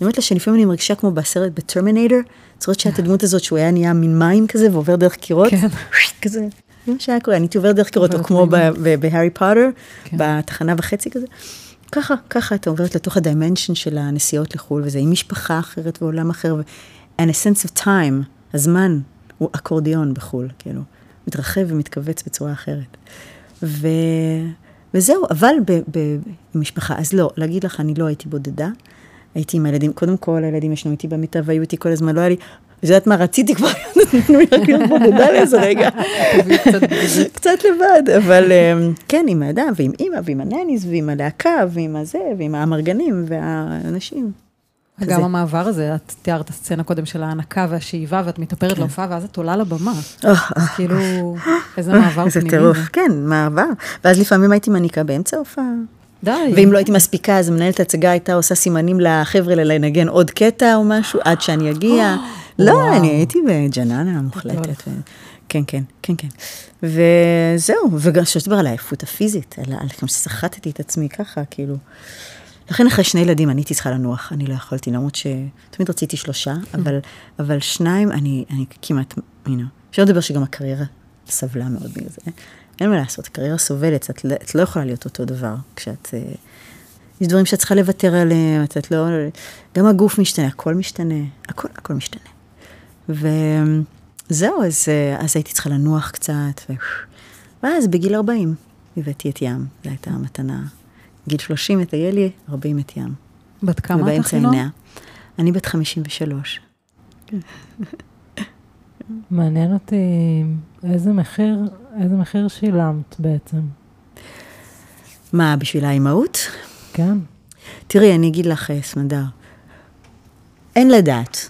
אומרת לה שלפעמים אני מרגישה כמו בסרט בטרמינטור, זוכרת שאת הדמות הזאת שהוא היה נהיה מין מים כזה ועובר דרך קירות? כן. כזה, זה מה שהיה קורה, אני הייתי עובר דרך קירות, או כמו בהארי פוטר, כן. בתחנה וחצי כזה. ככה, ככה אתה עוברת לתוך ה dimension של הנסיעות לחו"ל, וזה עם משפחה אחרת ועולם אחר, and a sense of time, הזמן הוא אקורדיון בחו"ל, כאילו, מתרחב ומתכווץ בצורה אחרת. ו... וזהו, אבל במשפחה, אז לא, להגיד לך, אני לא הייתי בודדה, הייתי עם הילדים, קודם כל הילדים ישנו איתי במיטה והיו איתי כל הזמן, לא היה לי, את יודעת מה רציתי כבר, נתנו לי רק להיות בודדה לאיזה רגע. קצת לבד, אבל אמ, כן, עם האדם, ועם אימא, ועם הנניס, ועם הלהקה, ועם הזה, ועם האמרגנים, והאנשים. גם המעבר הזה, את תיארת סצנה קודם של ההנקה והשאיבה, ואת מתאפרת כן. להופעה, ואז את עולה לבמה. כאילו, איזה מעבר פנימי. איזה טירוף, כן, מעבר. ואז לפעמים הייתי מניקה באמצע ההופעה. די. ואם לא הייתי מספיקה, אז מנהלת ההצגה הייתה עושה סימנים לחבר'ה לנגן עוד קטע או משהו, עד שאני אגיע. לא, אני הייתי בג'ננה מוחלטת. כן, כן, כן, כן. וזהו, וגם שלא לדבר על העייפות הפיזית, על כמה שסחטתי את עצמי ככה, כאילו. לכן אחרי שני ילדים אני הייתי צריכה לנוח, אני לא יכולתי, למרות שתמיד רציתי שלושה, אבל, אבל שניים, אני, אני כמעט, you know, אפשר לדבר שגם הקריירה סבלה מאוד בגלל זה. אין מה לעשות, הקריירה סובלת, את, את לא יכולה להיות אותו דבר כשאת... אה, יש דברים שאת צריכה לוותר עליהם, את לא... גם הגוף משתנה, הכל משתנה, הכל, הכל משתנה. וזהו, אז, אה, אז הייתי צריכה לנוח קצת, ו... ואז בגיל 40 הבאתי את ים, זו הייתה המתנה. גיל 30 את איילי, 40 את ים. בת כמה את אחינון? אני בת 53. מעניין אותי איזה מחיר, איזה מחיר שילמת בעצם. מה, בשביל האימהות? כן. תראי, אני אגיד לך, אה, סמדר, אין לדעת.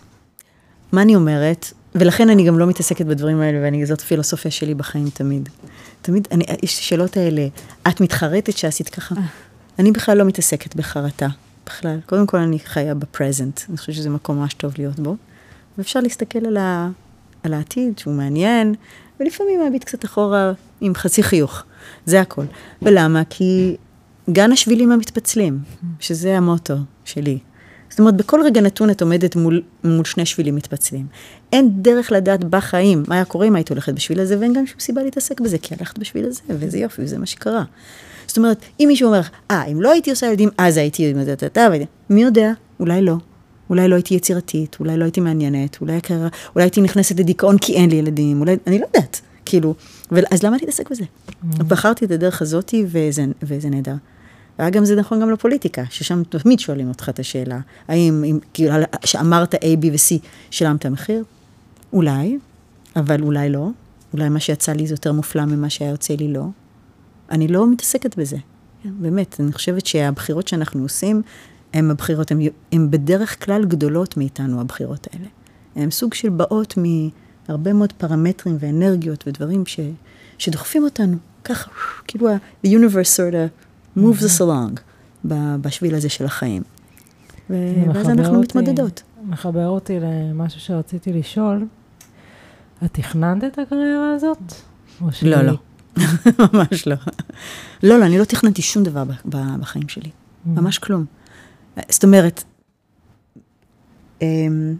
מה אני אומרת? ולכן אני גם לא מתעסקת בדברים האלה, ואני, זאת הפילוסופיה שלי בחיים תמיד. תמיד, אני, יש שאלות האלה, את מתחרטת שעשית ככה? אני בכלל לא מתעסקת בחרטה, בכלל. קודם כל אני חיה בפרזנט, אני חושבת שזה מקום ממש טוב להיות בו. ואפשר להסתכל על, ה, על העתיד, שהוא מעניין, ולפעמים להביט קצת אחורה עם חצי חיוך. זה הכל. ולמה? כי גן השבילים המתפצלים, שזה המוטו שלי. זאת אומרת, בכל רגע נתון את עומדת מול, מול שני שבילים מתפצלים. אין דרך לדעת בחיים מה היה קורה אם היית הולכת בשביל הזה, ואין גם שום סיבה להתעסק בזה, כי הלכת בשביל הזה, וזה יופי, וזה מה שקרה. זאת אומרת, אם מישהו אומר, אה, אם לא הייתי עושה ילדים, אז הייתי, יודעת, מי יודע, אולי לא. אולי לא הייתי יצירתית, אולי לא הייתי מעניינת, אולי, הקריירה, אולי הייתי נכנסת לדיכאון כי אין לי ילדים, אולי, אני לא יודעת, כאילו, אז למה להתעסק בזה? Mm-hmm. בחרתי את הדרך הזאתי, וזה, וזה נהדר. ואגב, זה נכון גם לפוליטיקה, ששם תמיד שואלים אותך את השאלה, האם, אם, כאילו, שאמרת A, B ו-C, שילמת מחיר? אולי, אבל אולי לא. אולי מה שיצא לי זה יותר מופלא ממה שהיה יוצא לי לא. אני לא מתעסקת בזה. באמת, אני חושבת שהבחירות שאנחנו עושים, הן הבחירות, הן בדרך כלל גדולות מאיתנו, הבחירות האלה. הן סוג של באות מהרבה מאוד פרמטרים ואנרגיות ודברים ש, שדוחפים אותנו, ככה, כאילו the universe sort of moves us along בשביל הזה של החיים. ואז אנחנו אותי, מתמודדות. מחבר אותי למשהו שרציתי לשאול. את תכננת את הקריירה הזאת? לא, לא. ממש לא. לא, לא, אני לא תכננתי שום דבר בחיים שלי. Mm. ממש כלום. זאת אומרת, אמ,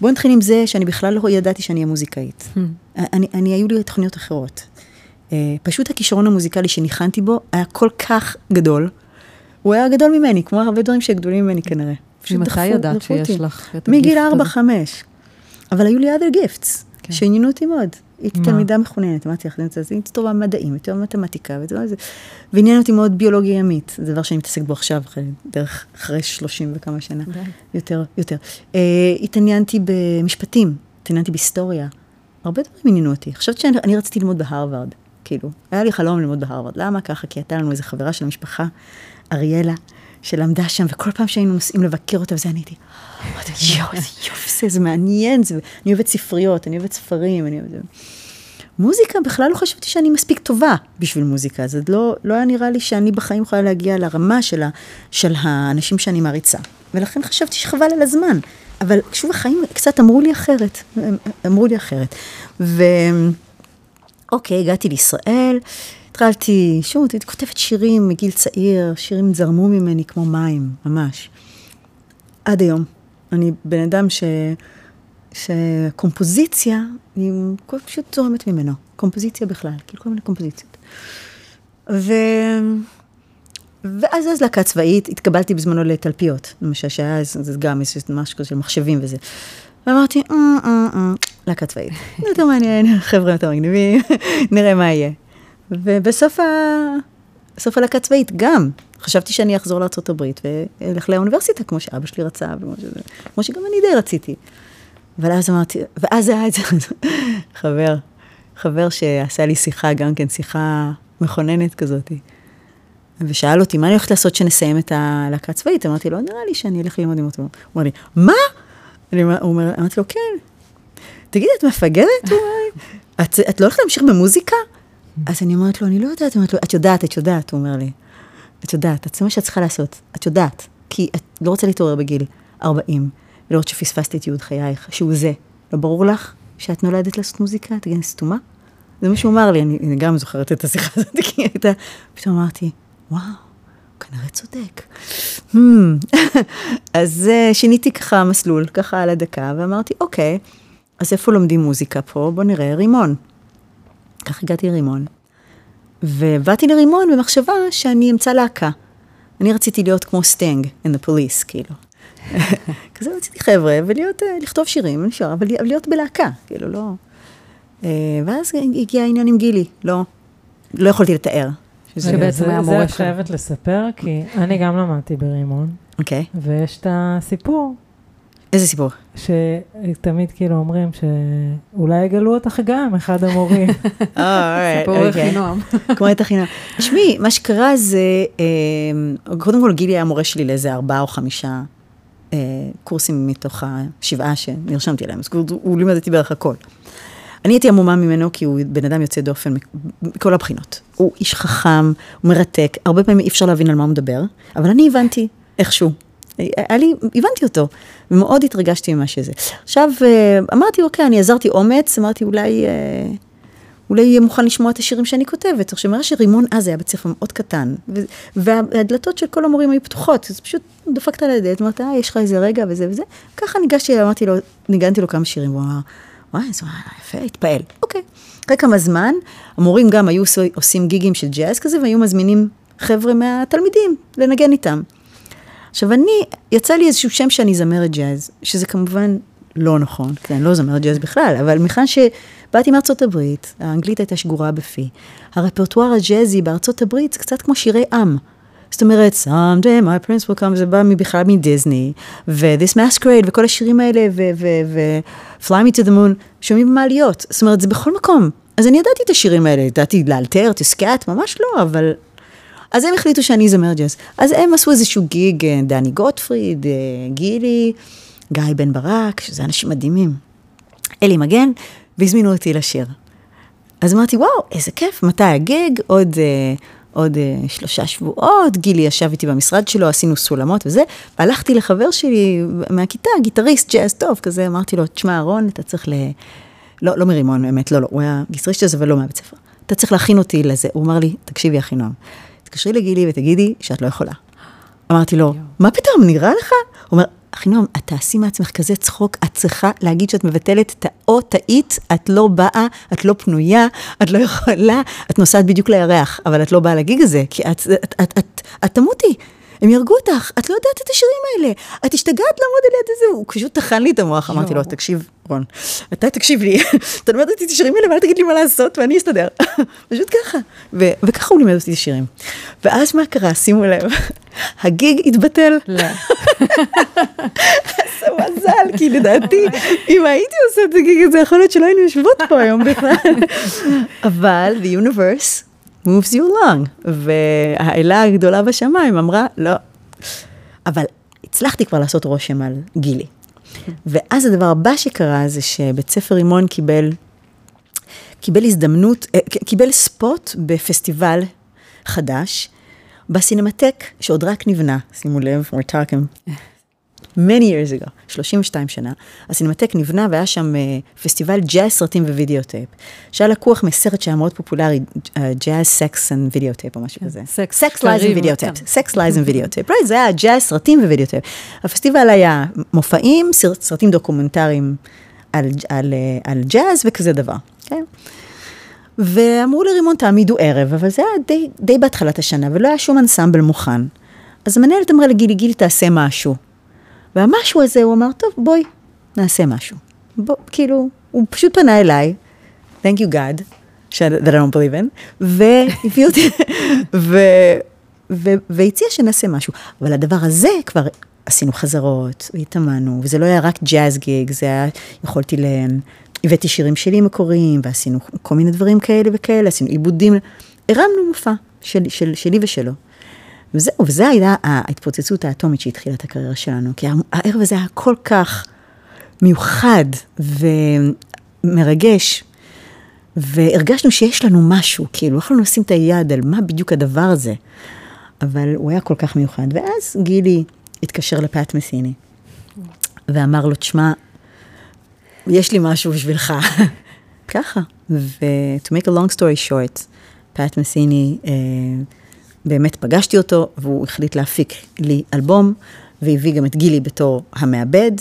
בואו נתחיל עם זה שאני בכלל לא ידעתי שאני אהיה מוזיקאית. Mm. אני, אני, היו לי תוכניות אחרות. אה, פשוט הכישרון המוזיקלי שניחנתי בו היה כל כך גדול, הוא היה גדול ממני, כמו הרבה דברים שגדולים ממני כנראה. ממתי ידעת. שיש לך את מגיל הגיפט הזה? 4-5. אבל היו לי other gifts, כן. שעניינו אותי מאוד. הייתי? תלמידה מחוננת, אמרתי לך, אז הייתי טובה במדעים, יותר במתמטיקה, וזה- וזה- ועניין אותי מאוד ביולוגיה ימית, זה דבר שאני מתעסקת בו עכשיו, אחרי, דרך, אחרי 30 וכמה שנה. יותר, יותר. Uh, התעניינתי במשפטים, התעניינתי בהיסטוריה, הרבה דברים עניינו אותי. חשבתי שאני אני רציתי ללמוד בהרווארד, כאילו, היה לי חלום ללמוד בהרווארד. למה ככה? כי הייתה לנו איזו חברה של המשפחה, אריאלה, שלמדה שם, וכל פעם שהיינו נוסעים לבקר אותה, וזה אני הייתי, אמרתי, יואו, איזה יופי זה, זה מעניין, זה, אני אוהבת ספריות, אני אוהבת ספרים, אני אוהבת... מוזיקה, בכלל לא חשבתי שאני מספיק טובה בשביל מוזיקה, זה לא, לא היה נראה לי שאני בחיים יכולה להגיע לרמה של, ה, של האנשים שאני מעריצה. ולכן חשבתי שחבל על הזמן. אבל שוב, החיים קצת אמרו לי אחרת, הם- אמרו לי אחרת. ואוקיי, הגעתי לישראל, התחלתי, שוב, הייתי כותבת שירים מגיל צעיר, שירים זרמו ממני כמו מים, ממש. עד היום. אני בן אדם ש... שקומפוזיציה, היא פשוט זורמת ממנו. קומפוזיציה בכלל, כאילו כל מיני קומפוזיציות. ו... ואז אז להקה צבאית, התקבלתי בזמנו לתלפיות, למשל, שהיה איזה- זה גם איזה משהו של מחשבים וזה. ואמרתי, "אה, אה, אה, להקה צבאית, יותר מעניין, חבר'ה יותר מגניבים, נראה מה יהיה. ובסוף ה... בסוף הלהקה צבאית גם, חשבתי שאני אחזור לארה"ב ואלך לאוניברסיטה, כמו שאבא שלי רצה, כמו שגם אני די רציתי. אבל אז אמרתי, ואז היה את זה, חבר, חבר שעשה לי שיחה, גם כן שיחה מכוננת כזאת, ושאל אותי, מה אני הולכת לעשות כשנסיים את הלהקה הצבאית? אמרתי לו, נראה לי שאני אלך ללמוד עם אותו. הוא אמר לי, מה? אני הוא אומר, אמרתי לו, כן. תגידי, את מפגרת? את לא הולכת להמשיך במוזיקה? אז אני אומרת לו, אני לא יודעת, אומרת לו, את יודעת, את יודעת, הוא אומר לי. את יודעת, זה מה שאת צריכה לעשות, את יודעת. כי את לא רוצה להתעורר בגיל 40, ולראות שפספסת את ייעוד חייך, שהוא זה. לא ברור לך שאת נולדת לעשות מוזיקה? תגידי, אני סתומה? זה מה שהוא אמר לי, אני, אני גם זוכרת את השיחה הזאת, כי הייתה... פתאום אמרתי, וואו, הוא כנראה צודק. Hmm. אז uh, שיניתי ככה מסלול, ככה על הדקה, ואמרתי, אוקיי, אז איפה לומדים מוזיקה פה? בוא נראה, רימון. כך הגעתי לרימון. ובאתי לרימון במחשבה שאני אמצא להקה. אני רציתי להיות כמו סטינג in the police, כאילו. כזה רציתי חבר'ה, ולהיות, אה, לכתוב שירים, לשיר, אבל להיות בלהקה, כאילו, לא... אה, ואז הגיע העניין עם גילי, לא, לא יכולתי לתאר. שזה- שבעצם זה- היה זה המורה את שלו. חייבת לספר, כי אני גם למדתי ברימון, אוקיי, ויש את הסיפור, איזה סיפור? שתמיד כאילו אומרים שאולי יגלו אותך גם, אחד המורים. אה, סיפור רכינועם. כמו את החינם. תשמעי, מה שקרה זה, אה, קודם כל גילי היה מורה שלי לאיזה ארבעה או חמישה אה, קורסים מתוך השבעה שנרשמתי אליהם, אז הוא, הוא לימד אותי בערך הכל. אני הייתי עמומה ממנו כי הוא בן אדם יוצא דופן מכל הבחינות. הוא איש חכם, הוא מרתק, הרבה פעמים אי אפשר להבין על מה הוא מדבר, אבל אני הבנתי איכשהו. היה לי, הבנתי אותו, ומאוד התרגשתי ממה שזה. עכשיו, אה, אמרתי, אוקיי, אני עזרתי אומץ, אמרתי, אולי... אה, אולי יהיה מוכן לשמוע את השירים שאני כותבת. עכשיו, מראה שרימון אז היה בית ספר מאוד קטן, והדלתות של כל המורים היו פתוחות, אז פשוט דפקת על הדלת, אמרת, אה, יש לך איזה רגע וזה וזה. ככה ניגשתי, אמרתי לו, ניגנתי לו כמה שירים, והוא אמר, וואי, זה יפה, התפעל. אוקיי. אחרי כמה זמן, המורים גם היו עושים גיגים של ג'אז כזה, והיו מזמינים חבר'ה מהתלמידים לנגן איתם. עכשיו, אני, יצא לי איזשהו שם שאני זמרת ג'אז, שזה כמובן לא נכון, כי אני לא זמרת ג'אז בכלל, אבל מכאן שבאתי מארצות הברית, האנגלית הייתה שגורה בפי. הרפרטואר הג'אזי בארצות הברית זה קצת כמו שירי עם. זאת אומרת, someday my prince will come, זה בא בכלל מדיסני, ו-this masquerade, וכל השירים האלה, ו-fly me to the moon, שומעים במעליות. זאת אומרת, זה בכל מקום. אז אני ידעתי את השירים האלה, ידעתי לאלתר, תסקאט, ממש לא, אבל אז הם החליטו שאני זמר ג'אז. אז הם עשו איזשהו גיג, אה, דני גוטפריד, אה, גילי, גיא בן ברק, שזה אנשים מדהימים, אלי מגן, והזמינו אותי לשיר. אז אמרתי, וואו, איזה כיף, מתי הגיג? עוד, אה, עוד אה, שלושה שבועות, גילי ישב איתי במשרד שלו, עשינו סולמות וזה, והלכתי לחבר שלי מהכיתה, גיטריסט ג'אז טוב, כזה, אמרתי לו, תשמע, אהרון, אתה צריך ל... לא, לא מרימון, באמת, לא, לא, הוא היה גיטריסט ג'אז, אבל לא מהבית ספר. אתה צריך להכין אותי לזה. הוא אמר לי, תקשיבי, אחינועם, תתקשרי לגילי ותגידי שאת לא יכולה. אמרתי לו, מה פתאום, נראה לך? הוא אומר, אחינועם, את תעשי מעצמך כזה צחוק, את צריכה להגיד שאת מבטלת את או טעית, את לא באה, את לא פנויה, את לא יכולה, את נוסעת בדיוק לירח, אבל את לא באה לגיג הזה, כי את, את, את, את, את תמותי. הם יהרגו אותך, את לא יודעת את השירים האלה, את השתגעת לעמוד על יד הזה, הוא פשוט טחן לי את המוח, אמרתי לו, תקשיב, רון, אתה תקשיב לי, אתה לימד אותי את השירים האלה ואל תגיד לי מה לעשות ואני אסתדר. פשוט ככה. ו- וככה הוא לימד אותי את השירים. ואז מה קרה, שימו לב, הגיג התבטל. לא. איזה מזל, כי לדעתי, אם הייתי עושה את הגיג הזה, יכול להיות שלא היינו יושבות פה היום בכלל. אבל the universe moves you along, והאלה הגדולה בשמיים אמרה, לא. אבל הצלחתי כבר לעשות רושם על גילי. ואז הדבר הבא שקרה זה שבית ספר רימון קיבל, קיבל הזדמנות, אה, קיבל spot בפסטיבל חדש, בסינמטק, שעוד רק נבנה, שימו לב, we're talking many years ago, 32 שנה, הסינמטק נבנה והיה שם uh, פסטיבל ג'אז סרטים ו videotape, שהיה לקוח מסרט שהיה מאוד פופולרי, jazz, sex and videotape או משהו כזה. Sex, Lies and Videotape, Sex, Lies and Videotape, זה היה ג'אז סרטים ו videotape. הפסטיבל היה מופעים, סרט, סרטים דוקומנטריים על, על, אה, על ג'אז וכזה דבר, כן? ואמרו לרימון, תעמידו ערב, אבל זה היה די, די בהתחלת השנה, ולא היה שום אנסמבל מוכן. אז המנהלת אמרה לגילי, גילי, תעשה משהו. והמשהו הזה, הוא אמר, טוב, בואי, נעשה משהו. בוא, כאילו, הוא פשוט פנה אליי, Thank you God, that I don't believe in, והביא אותי, ו, והציע שנעשה משהו. אבל הדבר הזה כבר עשינו חזרות, והתאמנו, וזה לא היה רק ג'אז גיג, זה היה, יכולתי ל... הבאתי שירים שלי מקוריים, ועשינו כל מיני דברים כאלה וכאלה, עשינו עיבודים, הרמנו מופע של, של, שלי ושלו. וזהו, וזה הייתה ההתפוצצות האטומית שהתחילה את הקריירה שלנו, כי הערב הזה היה כל כך מיוחד ומרגש, והרגשנו שיש לנו משהו, כאילו, יכולנו לשים את היד על מה בדיוק הדבר הזה, אבל הוא היה כל כך מיוחד. ואז גילי התקשר לפאט מסיני, ואמר לו, תשמע, יש לי משהו בשבילך. ככה. ו-to make a long story short, פאט מסיני, uh, באמת פגשתי אותו, והוא החליט להפיק לי אלבום, והביא גם את גילי בתור המעבד,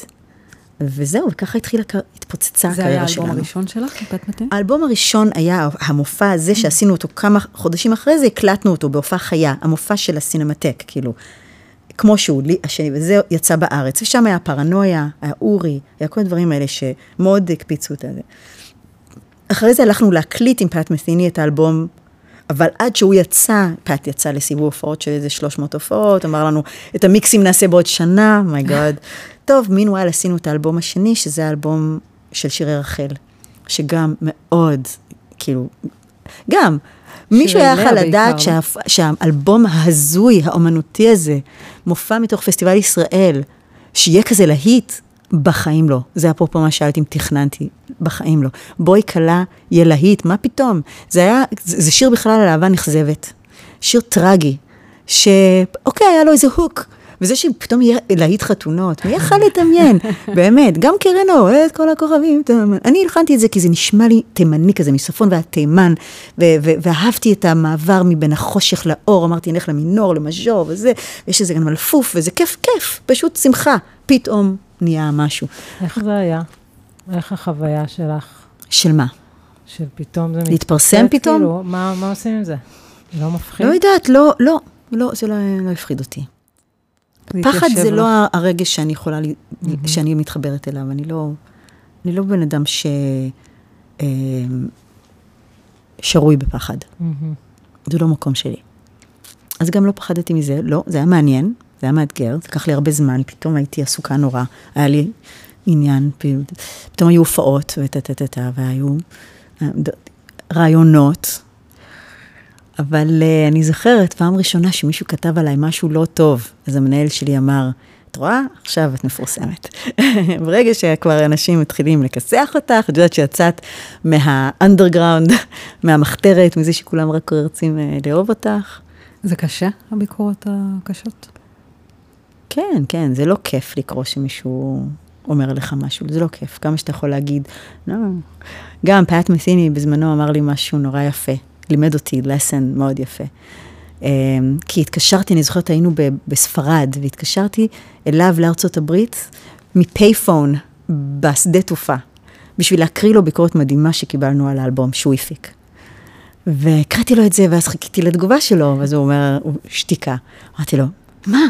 וזהו, וככה התחילה, התפוצצה הקריירה שלנו. זה היה האלבום הראשון שלך, פאט מטה? האלבום הראשון היה המופע הזה שעשינו אותו כמה חודשים אחרי זה, הקלטנו אותו בהופעה חיה, המופע של הסינמטק, כאילו. כמו שהוא, לי, השני, וזה יצא בארץ, ושם היה פרנויה, היה אורי, היה כל הדברים האלה שמאוד הקפיצו את זה. אחרי זה הלכנו להקליט עם פאט מת'יני את האלבום, אבל עד שהוא יצא, פאט יצא לסיבוב הופעות של איזה 300 הופעות, אמר לנו, את המיקסים נעשה בעוד שנה, מייגוד. Oh טוב, מינואל עשינו את האלבום השני, שזה האלבום של שירי רחל, שגם מאוד, כאילו, גם, מישהו היה יכול לדעת שה, שהאלבום ההזוי, האומנותי הזה, מופע מתוך פסטיבל ישראל, שיהיה כזה להיט, בחיים לא. זה אפרופו מה שאלתי אם תכננתי, בחיים לא. בואי כלה, יהיה להיט, מה פתאום? זה היה, זה, זה שיר בכלל על אהבה נכזבת. שיר טרגי, שאוקיי, היה לו איזה הוק. וזה שפתאום יהיה להיט חתונות, מי יכל לדמיין? באמת, גם קרן אוהד כל הכוכבים, אני הלחנתי את זה כי זה נשמע לי תימני כזה, מצפון ועד תימן, ואהבתי את המעבר מבין החושך לאור, אמרתי, נלך למינור, למז'ור וזה, ויש איזה גם מלפוף, וזה כיף, כיף, פשוט שמחה, פתאום נהיה משהו. איך זה היה? איך החוויה שלך? של מה? של פתאום זה מתפרסם? להתפרסם פתאום? כאילו, מה, מה עושים עם זה? לא מפחיד? לא יודעת, לא, לא, לא, זה לא, לא הפחיד אותי. פחד זה לא הרגש שאני יכולה, mm-hmm. שאני מתחברת אליו, אני לא, אני לא בן אדם ש... אה, שרוי בפחד. Mm-hmm. זה לא מקום שלי. אז גם לא פחדתי מזה, לא, זה היה מעניין, זה היה מאתגר, זה לקח לי הרבה זמן, פתאום הייתי עסוקה נורא, היה לי עניין, פתאום היו הופעות, וטה-טה-טה, והיו אה, רעיונות, אבל uh, אני זוכרת, פעם ראשונה שמישהו כתב עליי משהו לא טוב, אז המנהל שלי אמר, את רואה? עכשיו את מפורסמת. ברגע שכבר אנשים מתחילים לכסח אותך, את יודעת שיצאת מהאנדרגראונד, מהמחתרת, מזה שכולם רק רוצים uh, לאהוב אותך. זה קשה, הביקורות הקשות? כן, כן, זה לא כיף לקרוא שמישהו אומר לך משהו, זה לא כיף. כמה שאתה יכול להגיד, לא. גם פאט מסיני בזמנו אמר לי משהו נורא יפה. לימד אותי לסן מאוד יפה. אמ, כי התקשרתי, אני זוכרת, היינו בספרד, והתקשרתי אליו לארצות הברית מפייפון בשדה תעופה, בשביל להקריא לו ביקורת מדהימה שקיבלנו על האלבום שהוא הפיק. והקראתי לו את זה, ואז חיכיתי לתגובה שלו, ואז הוא אומר, שתיקה. אמרתי לו, מה?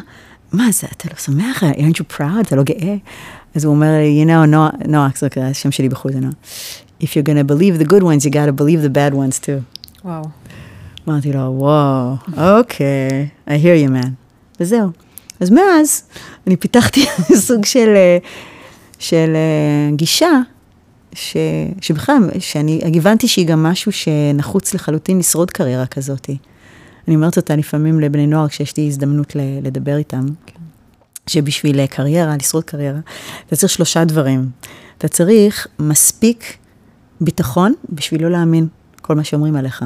מה זה, אתה לא שמח? aren't you proud? אתה לא גאה? אז הוא אומר לי, you know, נועה, נועה, זה השם שלי בחוץ, זה נועה. If you're gonna believe the good ones, you gotta believe the bad ones too. וואו. אמרתי לו, וואו, אוקיי, I hear you man. וזהו. אז מאז, אני פיתחתי סוג של, אה, של אה, גישה, ש, שבכלל, שאני הבנתי שהיא גם משהו שנחוץ לחלוטין לשרוד קריירה כזאת. אני אומרת אותה לפעמים לבני נוער כשיש לי הזדמנות לדבר איתם, כן. שבשביל קריירה, לשרוד קריירה, אתה צריך שלושה דברים. אתה צריך מספיק ביטחון בשביל לא להאמין כל מה שאומרים עליך.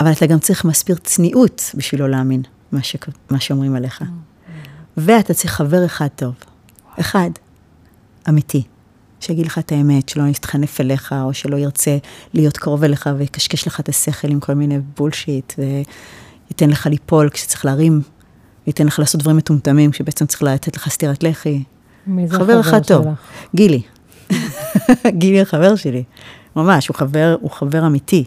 אבל אתה גם צריך מספיק צניעות בשביל לא להאמין מה, ש... מה שאומרים עליך. ואתה צריך חבר אחד טוב. אחד, אמיתי. שיגיד לך את האמת, שלא יתחנף אליך, או שלא ירצה להיות קרוב אליך ויקשקש לך את השכל עם כל מיני בולשיט, וייתן לך ליפול כשצריך להרים, וייתן לך לעשות דברים מטומטמים, כשבעצם צריך לתת לך סטירת לחי. מי זה חבר אחד שלך? טוב. גילי. גילי החבר שלי. ממש, הוא חבר, הוא חבר אמיתי.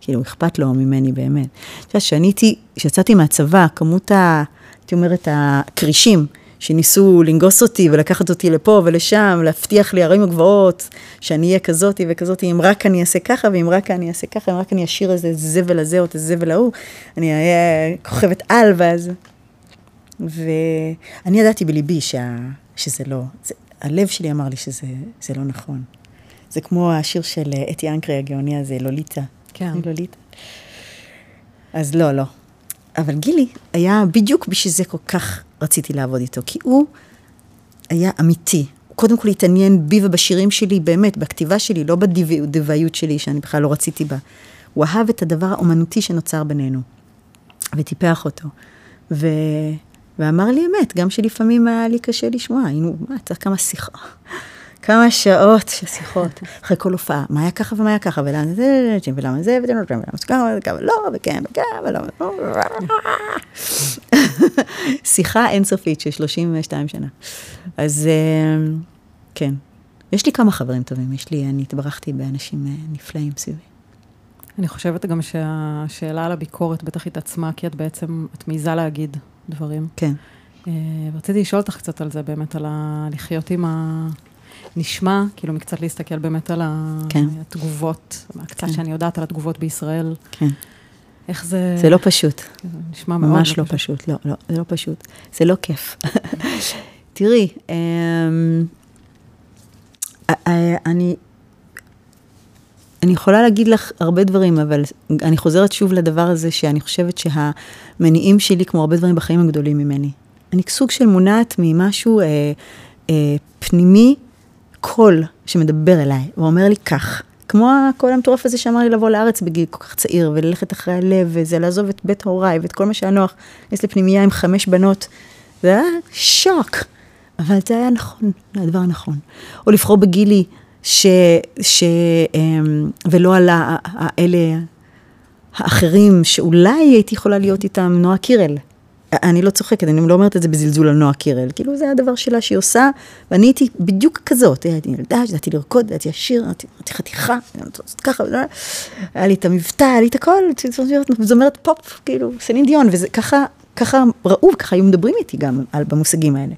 כאילו, אכפת לו ממני באמת. את יודעת, כשאני הייתי, כשיצאתי מהצבא, כמות ה... הייתי אומרת, הכרישים שניסו לנגוס אותי ולקחת אותי לפה ולשם, להבטיח לי ערים הגבוהות, שאני אהיה כזאתי וכזאתי, אם רק אני אעשה ככה, ואם רק אני אעשה ככה, אם רק אני אשאיר איזה זבל הזה או את הזבל ההוא, אני אהיה כוכבת על, ואז... ואני ידעתי בליבי שה... שזה לא, זה... הלב שלי אמר לי שזה לא נכון. זה כמו השיר של אתי אנקרי הגאוני הזה, לוליטה. כן. לוליטה. אז לא, לא. אבל גילי היה בדיוק בשביל זה כל כך רציתי לעבוד איתו, כי הוא היה אמיתי. הוא קודם כל התעניין בי ובשירים שלי, באמת, בכתיבה שלי, לא בדבעיות שלי, שאני בכלל לא רציתי בה. הוא אהב את הדבר האומנותי שנוצר בינינו, וטיפח אותו. ו... ואמר לי אמת, גם שלפעמים היה לי קשה לשמוע, היינו, מה, צריך כמה שיחה. כמה שעות של שיחות, אחרי כל הופעה, מה היה ככה ומה היה ככה, ולמה זה, ולמה זה, ולמה זה ככה, וכמה לא, וכן, וכן, ולמה... שיחה אינסופית של 32 שנה. אז כן, יש לי כמה חברים טובים, יש לי, אני התברכתי באנשים נפלאים סביבי. אני חושבת גם שהשאלה על הביקורת בטח התעצמה, כי את בעצם, את מעיזה להגיד דברים. כן. רציתי לשאול אותך קצת על זה, באמת, על לחיות עם ה... נשמע, כאילו מקצת להסתכל באמת על כן. התגובות, קצת כן. שאני יודעת על התגובות בישראל. כן. איך זה... זה לא פשוט. זה נשמע מאוד ממש לא פשוט, לא, לא, זה לא פשוט. זה לא כיף. תראי, אני... אני יכולה להגיד לך הרבה דברים, אבל אני חוזרת שוב לדבר הזה שאני חושבת שהמניעים שלי, כמו הרבה דברים בחיים, הם גדולים ממני. אני סוג של מונעת ממשהו אה, אה, פנימי, קול שמדבר אליי, ואומר לי כך. כמו הקול המטורף הזה שאמר לי לבוא לארץ בגיל כל כך צעיר, וללכת אחרי הלב, וזה לעזוב את בית הוריי, ואת כל מה שהיה נוח, להיכנס לפנימייה עם חמש בנות. זה היה שוק, אבל זה היה נכון, זה הדבר הנכון. או לבחור בגילי, ש... ש ולא על האלה האחרים, שאולי הייתי יכולה להיות איתם, נועה קירל. אני לא צוחקת, אני לא אומרת את זה בזלזול על נועה קירל, כאילו זה הדבר שלה שהיא עושה, ואני הייתי בדיוק כזאת, הייתי ילדה, ידעתי לרקוד, ידעתי לשיר, הייתי חתיכה, ככה, היה לי את המבטא, היה לי את הכל, זמרת פופ, כאילו, סלין דיון, וזה ככה, ככה ראו, ככה היו מדברים איתי גם על, במושגים האלה.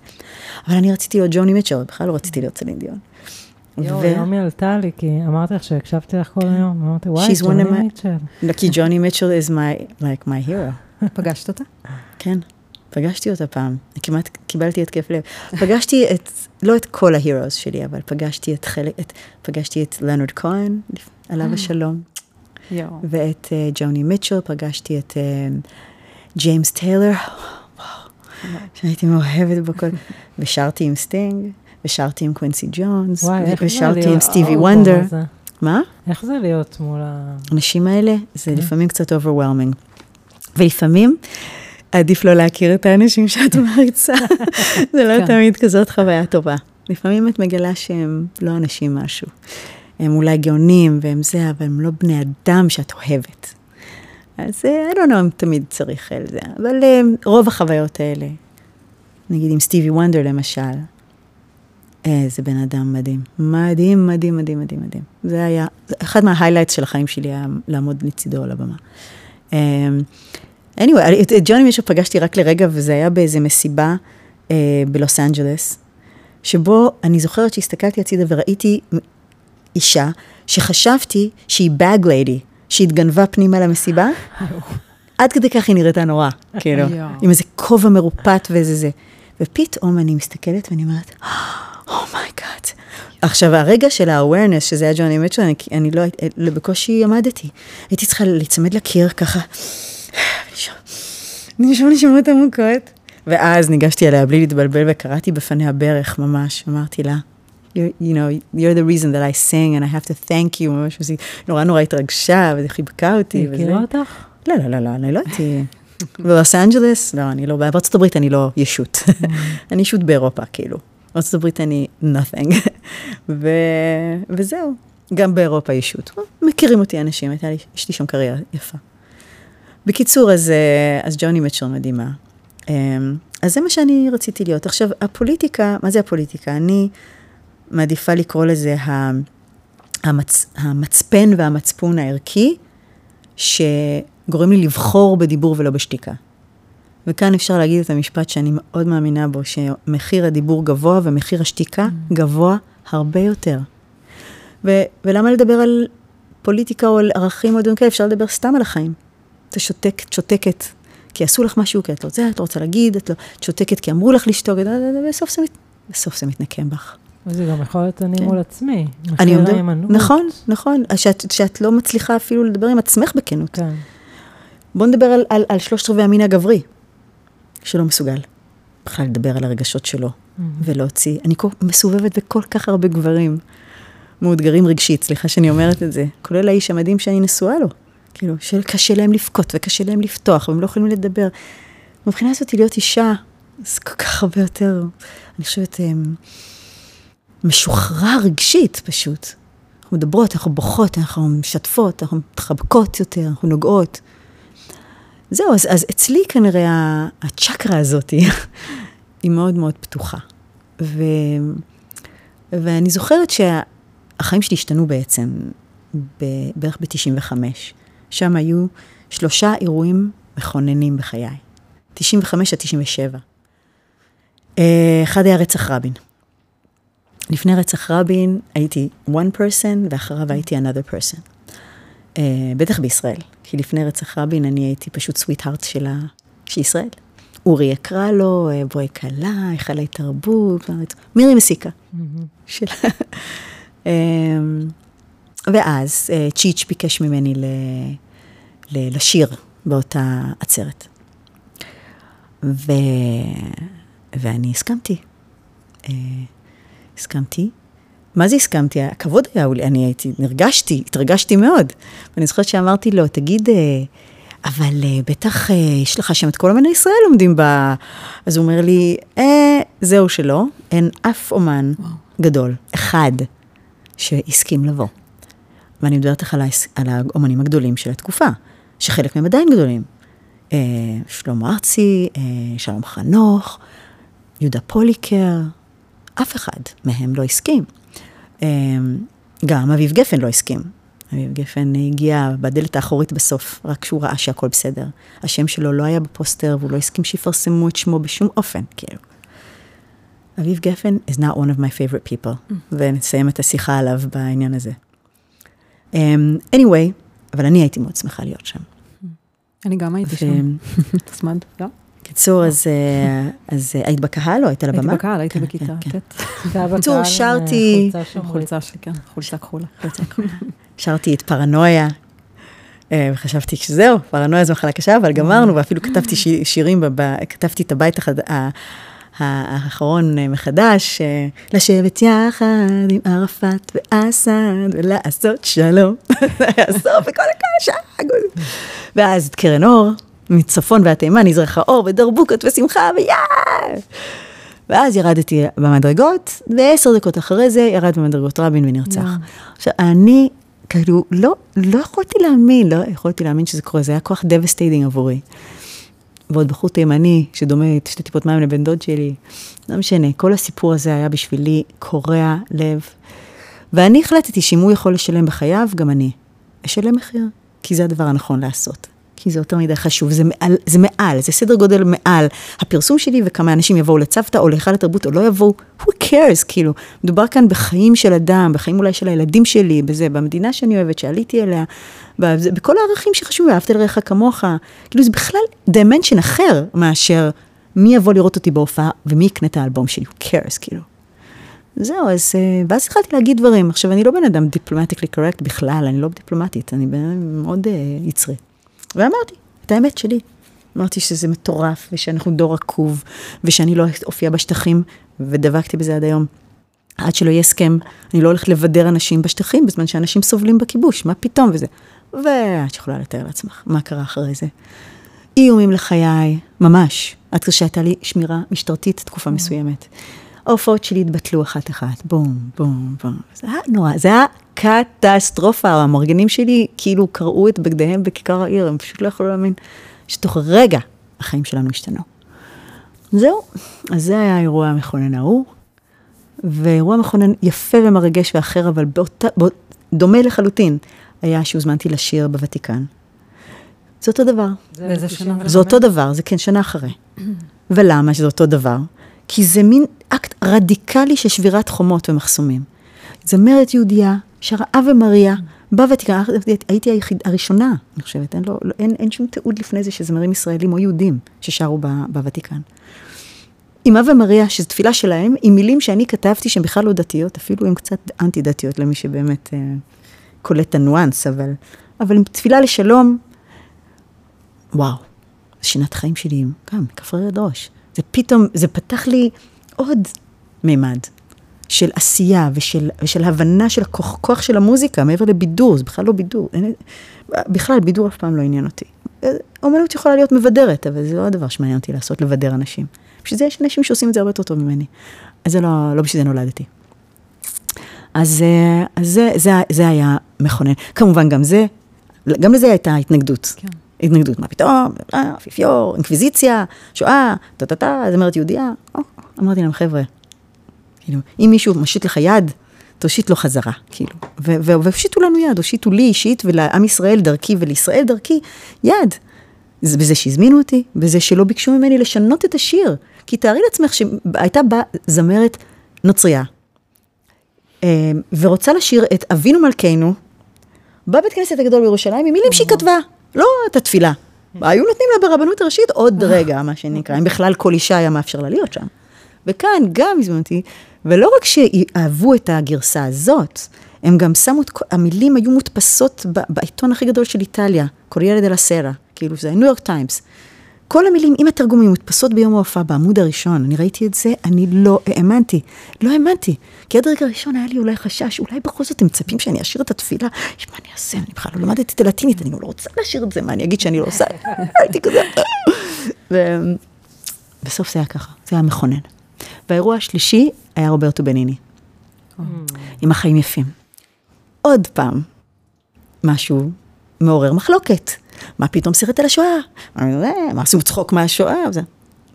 אבל אני רציתי להיות ג'וני מיטשר, בכלל לא רציתי להיות סלין דיון. יואו, היא עלתה לי, כי אמרתי לך שהקשבתי לך כל היום, אמרתי, וואי, ג'וני מיטשר. כי ג'וני מיטשר is my, like my hero. פגשת אותה? כן, פגשתי אותה פעם, כמעט קיבלתי התקף לב. פגשתי את, לא את כל ה heroes שלי, אבל פגשתי את חלק, את, פגשתי את לאונרד כהן, עליו השלום. ואת ג'וני מיטשל, פגשתי את ג'יימס טיילר, שהייתי מאוהבת בכל, ושרתי עם סטינג, ושרתי עם קווינסי ג'ונס, ושרתי עם סטיבי וונדר. מה? איך זה להיות מול ה... האנשים האלה, זה לפעמים קצת overwhelming. ולפעמים עדיף לא להכיר את האנשים שאת מעריצה. זה לא תמיד כזאת חוויה טובה. לפעמים את מגלה שהם לא אנשים משהו. הם אולי גאונים והם זה, אבל הם לא בני אדם שאת אוהבת. אז I don't know אם תמיד צריך על זה, אבל רוב החוויות האלה, נגיד עם סטיבי וונדר למשל, איזה בן אדם מדהים. מדהים, מדהים, מדהים, מדהים, מדהים. זה היה, אחד מה highlights של החיים שלי היה לעמוד לצידו על הבמה. Anyway, את, את ג'וני מיטשל פגשתי רק לרגע, וזה היה באיזה מסיבה אה, בלוס אנג'לס, שבו אני זוכרת שהסתכלתי הצידה וראיתי אישה שחשבתי שהיא bag lady, שהתגנבה פנימה למסיבה. עד כדי כך היא נראתה נורא, כאילו. עם איזה כובע מרופט ואיזה זה. ופתאום אני מסתכלת ואני אומרת, Oh my god. עכשיו, הרגע של ה-awareness, שזה היה ג'וני מיטשל, אני, אני לא, לא בקושי עמדתי. הייתי צריכה להיצמד לקיר ככה, לנשום נשימות עמוקות. ואז ניגשתי אליה בלי להתבלבל וכרעתי בפניה ברך ממש, אמרתי לה, you, know, you're the reason that I sing and I have to thank you, ממש, וזה נורא נורא התרגשה וזה חיבקה אותי. היא. הכירה אותך? לא, לא, לא, לא, אני לא הייתי... בלוס אנג'לס, לא, אני לא, בארצות הברית אני לא ישות. אני ישות באירופה, כאילו. הברית אני nothing. ו... וזהו, גם באירופה ישות. מכירים אותי אנשים, הייתה לי, יש לי שם קריירה יפה. בקיצור, אז, אה, אז ג'וני מצ'ר מדהימה. אמ, אז זה מה שאני רציתי להיות. עכשיו, הפוליטיקה, מה זה הפוליטיקה? אני מעדיפה לקרוא לזה המצ, המצפן והמצפון הערכי, שגורם לי לבחור בדיבור ולא בשתיקה. וכאן אפשר להגיד את המשפט שאני מאוד מאמינה בו, שמחיר הדיבור גבוה ומחיר השתיקה גבוה הרבה יותר. ו- ולמה לדבר על פוליטיקה או על ערכים או דברים כאלה? אפשר לדבר סתם על החיים. אתה שותק, שותקת, כי עשו לך משהו, כי את לא רוצה, את לא רוצה להגיד, את, לא, את שותקת כי אמרו לך לשתוק, ובסוף זה, מת- בסוף זה מתנקם בך. וזה גם יכול להיות אני כן. מול עצמי. אני עומדת. נכון, נכון, שאת, שאת לא מצליחה אפילו לדבר עם עצמך בכנות. כן. בואו נדבר על, על, על שלושת רבעי המין הגברי, שלא מסוגל בכלל לדבר על הרגשות שלו ולהוציא. אני כל, מסובבת בכל כך הרבה גברים מאותגרים רגשית, סליחה שאני אומרת את זה, כולל האיש המדהים שאני נשואה לו. כאילו, שקשה להם לבכות וקשה להם לפתוח, והם לא יכולים לדבר. מבחינה הזאת, להיות אישה, זה כל כך הרבה יותר, אני חושבת, אמ, משוחרר רגשית פשוט. אנחנו מדברות, אנחנו בוכות, אנחנו משתפות, אנחנו מתחבקות יותר, אנחנו נוגעות. זהו, אז, אז אצלי כנראה הצ'קרה הזאת היא מאוד מאוד פתוחה. ו, ואני זוכרת שהחיים שלי השתנו בעצם ב, בערך ב-95. שם היו שלושה אירועים מכוננים בחיי. 95 עד 97. אה, אחד היה רצח רבין. לפני רצח רבין הייתי one person, ואחריו הייתי another person. Uh, בטח בישראל, כי לפני רצח רבין אני הייתי פשוט sweetheart של. של ישראל. אורי יקרא לו, אה, בואי כלה, היכלי תרבות, מירי מסיקה. של... אמ, ואז אה, צ'יץ' ביקש ממני ל... ל... לשיר באותה עצרת. ו... ואני הסכמתי. אה, הסכמתי. מה זה הסכמתי? הכבוד היה, אני הייתי, נרגשתי, התרגשתי מאוד. ואני זוכרת שאמרתי לו, תגיד, אה, אבל אה, בטח אה, יש לך שם את כל אמני ישראל לומדים ב... אז הוא אומר לי, אה, זהו שלא, אין אף אומן וואו. גדול, אחד, שהסכים לבוא. ואני מדברת לך על, ההס... על האומנים הגדולים של התקופה, שחלק מהם עדיין גדולים. אה, שלמה ארצי, אה, שלום חנוך, יהודה פוליקר, אף אחד מהם לא הסכים. אה, גם אביב גפן לא הסכים. אביב גפן הגיע בדלת האחורית בסוף, רק כשהוא ראה שהכל בסדר. השם שלו לא היה בפוסטר, והוא לא הסכים שיפרסמו את שמו בשום אופן, כאילו. אביב גפן is not one of my favorite people, ונסיים את השיחה עליו בעניין הזה. Um, anyway, אבל אני הייתי מאוד שמחה להיות שם. אני גם הייתי שם. תסמד, לא? קיצור, אז, אה, אה, היית בקהל או היית על הייתי הבמה? בקהל, הייתי כן, בכיתה כן, כן. ט'. בקיצור, אה, שרתי- חולצה שלי, כן, חולצה כחולה. שרתי את פרנויה, וחשבתי שזהו, פרנויה זו מחלה קשה, אבל גמרנו, ואפילו כתבתי שי- שירים, כתבתי את הבית האחרון מחדש, לשבת יחד עם ערפאת ואסד ולעשות שלום. זה היה הסוף וכל הקהל שג. ואז את קרן אור, מצפון ועד תימן, נזרחה אור ודרבוקות ושמחה ויאה. ואז ירדתי במדרגות, ועשר דקות אחרי זה ירד במדרגות רבין ונרצח. עכשיו, אני, כאילו, לא, לא יכולתי להאמין, לא יכולתי להאמין שזה קורה, זה היה כוח devastating עבורי. ועוד בחור תימני, שדומה שתי טיפות מים לבן דוד שלי, לא משנה, כל הסיפור הזה היה בשבילי קורע לב. ואני החלטתי שאם הוא יכול לשלם בחייו, גם אני אשלם מחיר, כי זה הדבר הנכון לעשות. כי זה יותר מדי חשוב, זה מעל, זה מעל, זה סדר גודל מעל הפרסום שלי וכמה אנשים יבואו לצוותא או להיכל התרבות או לא יבואו, who cares, כאילו, מדובר כאן בחיים של אדם, בחיים אולי של הילדים שלי, בזה, במדינה שאני אוהבת, שעליתי אליה, בזה, בכל הערכים שחשובים, אהבת לרעך כמוך, כאילו זה בכלל dimension אחר מאשר מי יבוא לראות אותי בהופעה ומי יקנה את האלבום שלי, who cares, כאילו. זהו, אז, אה, ואז התחלתי להגיד דברים. עכשיו, אני לא בן אדם דיפלומטיקלי קורקט בכלל, אני לא דיפלומטית, אני בן אדם מאוד uh, יצרי. ואמרתי, את האמת שלי. אמרתי שזה מטורף, ושאנחנו דור עקוב, ושאני לא אופיע בשטחים, ודבקתי בזה עד היום. עד שלא יהיה הסכם, אני לא הולכת לבדר אנשים בשטחים, בזמן שאנשים סובלים בכיבוש, מה פתאום וזה. ואת יכולה לתאר לעצמך מה קרה אחרי זה. איומים לחיי, ממש, עד שהייתה לי שמירה משטרתית תקופה מסוימת. ההופעות שלי התבטלו אחת-אחת, בום, בום, בום. זה היה נורא, זה היה קטסטרופה. המארגנים שלי כאילו קרעו את בגדיהם בכיכר העיר, הם פשוט לא יכלו להאמין שתוך רגע החיים שלנו השתנו. זהו, אז זה היה האירוע המכונן ההוא, ואירוע מכונן יפה ומרגש ואחר, אבל באותה, באות, דומה לחלוטין, היה שהוזמנתי לשיר בוותיקן. זה אותו דבר. באיזה שנה? זה אותו דבר, זה כן, שנה אחרי. ולמה שזה אותו דבר? כי זה מין אקט רדיקלי של שבירת חומות ומחסומים. זמרת יהודייה, שרה אבה מריה, בוותיקן, הייתי היחיד, הראשונה, אני חושבת, אין, לא, אין, אין שום תיעוד לפני זה שזמרים ישראלים או יהודים ששרו בוותיקן. עם אבה מריה, שזו תפילה שלהם, עם מילים שאני כתבתי שהן בכלל לא דתיות, אפילו הן קצת אנטי דתיות למי שבאמת אה, קולט את הניואנס, אבל, אבל עם תפילה לשלום, וואו, שינת חיים שלי, גם רגע ראש. זה פתאום, זה פתח לי עוד מימד של עשייה ושל, ושל הבנה של הכוח כוח של המוזיקה, מעבר לבידור, זה בכלל לא בידור. אין, בכלל, בידור אף פעם לא עניין אותי. אומנות יכולה להיות מבדרת, אבל זה לא הדבר שמעניין אותי לעשות, לבדר אנשים. בשביל זה יש אנשים שעושים את זה הרבה יותר טוב ממני. אז זה לא, לא בשביל זה נולדתי. אז, אה, אז זה, זה, זה היה מכונן. כמובן, גם זה, גם לזה הייתה התנגדות. כן. התנגדות, מה פתאום, אפיפיור, אינקוויזיציה, שואה, טה-טה-טה, זמרת יהודייה. אמרתי להם, חבר'ה, כאילו, אם מישהו מושיט לך יד, תושיט לו חזרה, כאילו. והושיטו לנו יד, הושיטו לי אישית ולעם ישראל דרכי ולישראל דרכי יד. זה בזה שהזמינו אותי, בזה שלא ביקשו ממני לשנות את השיר. כי תארי לעצמך שהייתה באה זמרת נוצרייה, ורוצה לשיר את אבינו מלכנו, בבית כנסת הגדול בירושלים, עם מילים שהיא כתבה. לא את התפילה. היו נותנים לה ברבנות הראשית עוד רגע, מה שנקרא, אם בכלל כל אישה היה מאפשר לה להיות שם. וכאן גם הזמנתי, ולא רק שאהבו את הגרסה הזאת, הם גם שמו את המילים היו מודפסות בעיתון הכי גדול של איטליה, קוריירה דה סרה, כאילו זה ניו יורק טיימס. כל המילים עם התרגומים מודפסות ביום ההופעה בעמוד הראשון. אני ראיתי את זה, אני לא האמנתי. לא האמנתי. כי עד רגע הראשון היה לי אולי חשש, אולי בכל זאת הם מצפים שאני אשאיר את התפילה. מה אני אעשה? אני בכלל לא למדתי את הלטינית, אני לא רוצה להשאיר את זה, מה אני אגיד שאני לא עושה? הייתי כזה... ובסוף זה היה ככה, זה היה מכונן. והאירוע השלישי היה רוברטו בניני. עם החיים יפים. עוד פעם, משהו מעורר מחלוקת. מה פתאום סרט על השואה? מה עשו צחוק מהשואה?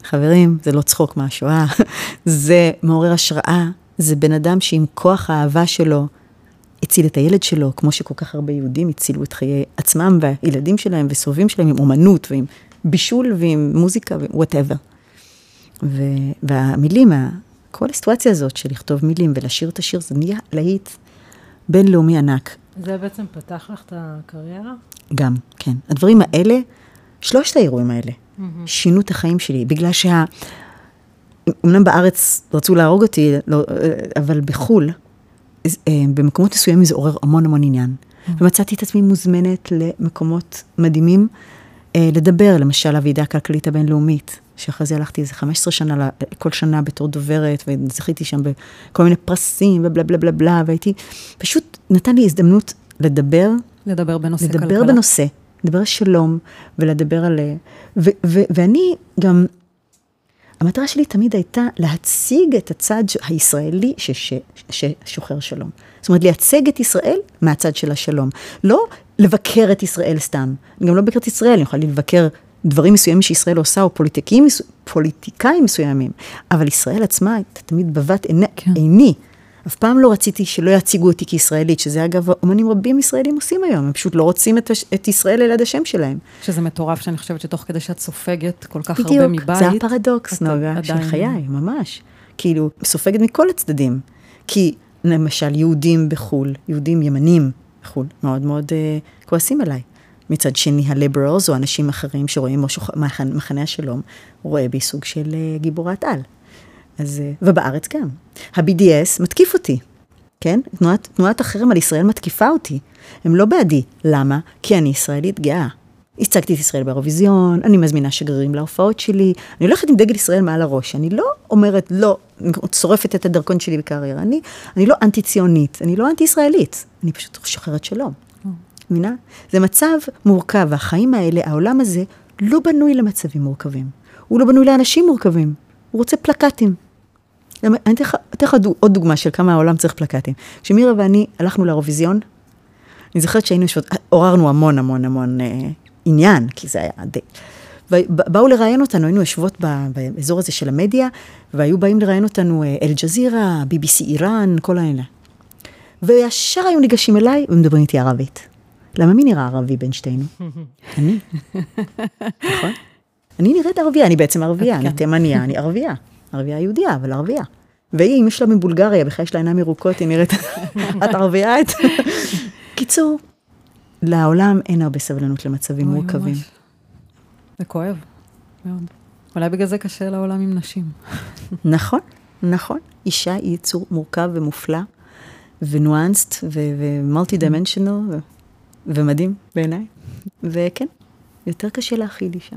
חברים, זה לא צחוק מהשואה, זה מעורר השראה, זה בן אדם שעם כוח האהבה שלו הציל את הילד שלו, כמו שכל כך הרבה יהודים הצילו את חיי עצמם והילדים שלהם וסובבים שלהם עם אומנות ועם בישול ועם מוזיקה ו whatever. והמילים, כל הסיטואציה הזאת של לכתוב מילים ולשיר את השיר, זה נהיה להיט בינלאומי ענק. זה בעצם פתח לך את הקריירה? גם, כן. הדברים האלה, שלושת האירועים האלה, mm-hmm. שינו את החיים שלי, בגלל שה... אמנם בארץ רצו להרוג אותי, לא, אבל בחו"ל, אה, במקומות מסוימים זה עורר המון המון עניין. Mm-hmm. ומצאתי את עצמי מוזמנת למקומות מדהימים אה, לדבר, למשל הוועידה הכלכלית הבינלאומית, שאחרי זה הלכתי איזה 15 שנה, כל שנה בתור דוברת, וזכיתי שם בכל מיני פרסים ובלה בלה בלה בלה, והייתי, פשוט נתן לי הזדמנות לדבר. לדבר בנושא לדבר כלכלה. לדבר בנושא, לדבר על שלום, ולדבר על... ו, ו, ואני גם, המטרה שלי תמיד הייתה להציג את הצד הישראלי ששוחר שלום. זאת אומרת, לייצג את ישראל מהצד של השלום. לא לבקר את ישראל סתם. אני גם לא מבקרת את ישראל, אני יכולה לבקר דברים מסוימים שישראל עושה, או פוליטיקאים, פוליטיקאים מסוימים. אבל ישראל עצמה הייתה תמיד בבת עיני, כן. עיני. אף פעם לא רציתי שלא יציגו אותי כישראלית, שזה אגב, אומנים רבים ישראלים עושים היום, הם פשוט לא רוצים את, את ישראל ליד השם שלהם. שזה מטורף, שאני חושבת שתוך כדי שאת סופגת כל כך בדיוק, הרבה מבית. זה הפרדוקס, נוגה, של עדיין- חיי, ממש. כאילו, סופגת מכל הצדדים. כי למשל, יהודים בחו"ל, יהודים ימנים בחו"ל, מאוד מאוד uh, כועסים עליי. מצד שני, הליברלס או אנשים אחרים שרואים משהו, מחנה, מחנה השלום, רואה בי סוג של uh, גיבורת על. אז, uh, ובארץ גם. ה-BDS מתקיף אותי, כן? תנועת, תנועת החרם על ישראל מתקיפה אותי. הם לא בעדי. למה? כי אני ישראלית גאה. הצגתי את ישראל באירוויזיון, אני מזמינה שגרירים להופעות שלי, אני הולכת עם דגל ישראל מעל הראש, אני לא אומרת לא, שורפת את הדרכון שלי בקריירה, אני, אני לא אנטי-ציונית, אני לא אנטי-ישראלית, אני פשוט שוחרת שלום. מבינה? זה מצב מורכב, והחיים האלה, העולם הזה, לא בנוי למצבים מורכבים. הוא לא בנוי לאנשים מורכבים, הוא רוצה פלקטים. אני אתן לך- עוד דוגמה של כמה העולם צריך פלקטים. כשמירה ואני הלכנו לאירוויזיון, אני זוכרת שהיינו יושבות, עוררנו המון המון המון אה, עניין, כי זה היה די... ובאו לראיין אותנו, היינו יושבות באזור הזה של המדיה, והיו באים לראיין אותנו אה, אל-ג'זירה, BBC איראן, כל האלה. וישר היו ניגשים אליי ומדברים איתי ערבית. למה מי נראה ערבי בין שתינו? אני. נכון? אני נראית ערבייה, אני בעצם ערבייה, אני. תימניה, אני ערבייה. ערבייה יהודייה, אבל ערבייה. והיא, אמא שלה מבולגריה, בכלל יש לה עיניים ירוקות, היא נראית, את ערבייה? את... קיצור, לעולם אין הרבה סבלנות למצבים מורכבים. זה כואב, מאוד. אולי בגלל זה קשה לעולם עם נשים. נכון, נכון. אישה היא יצור מורכב ומופלא, וניואנסט, ומולטי דימנשיונל, ומדהים בעיניי. וכן, יותר קשה להכיל אישה.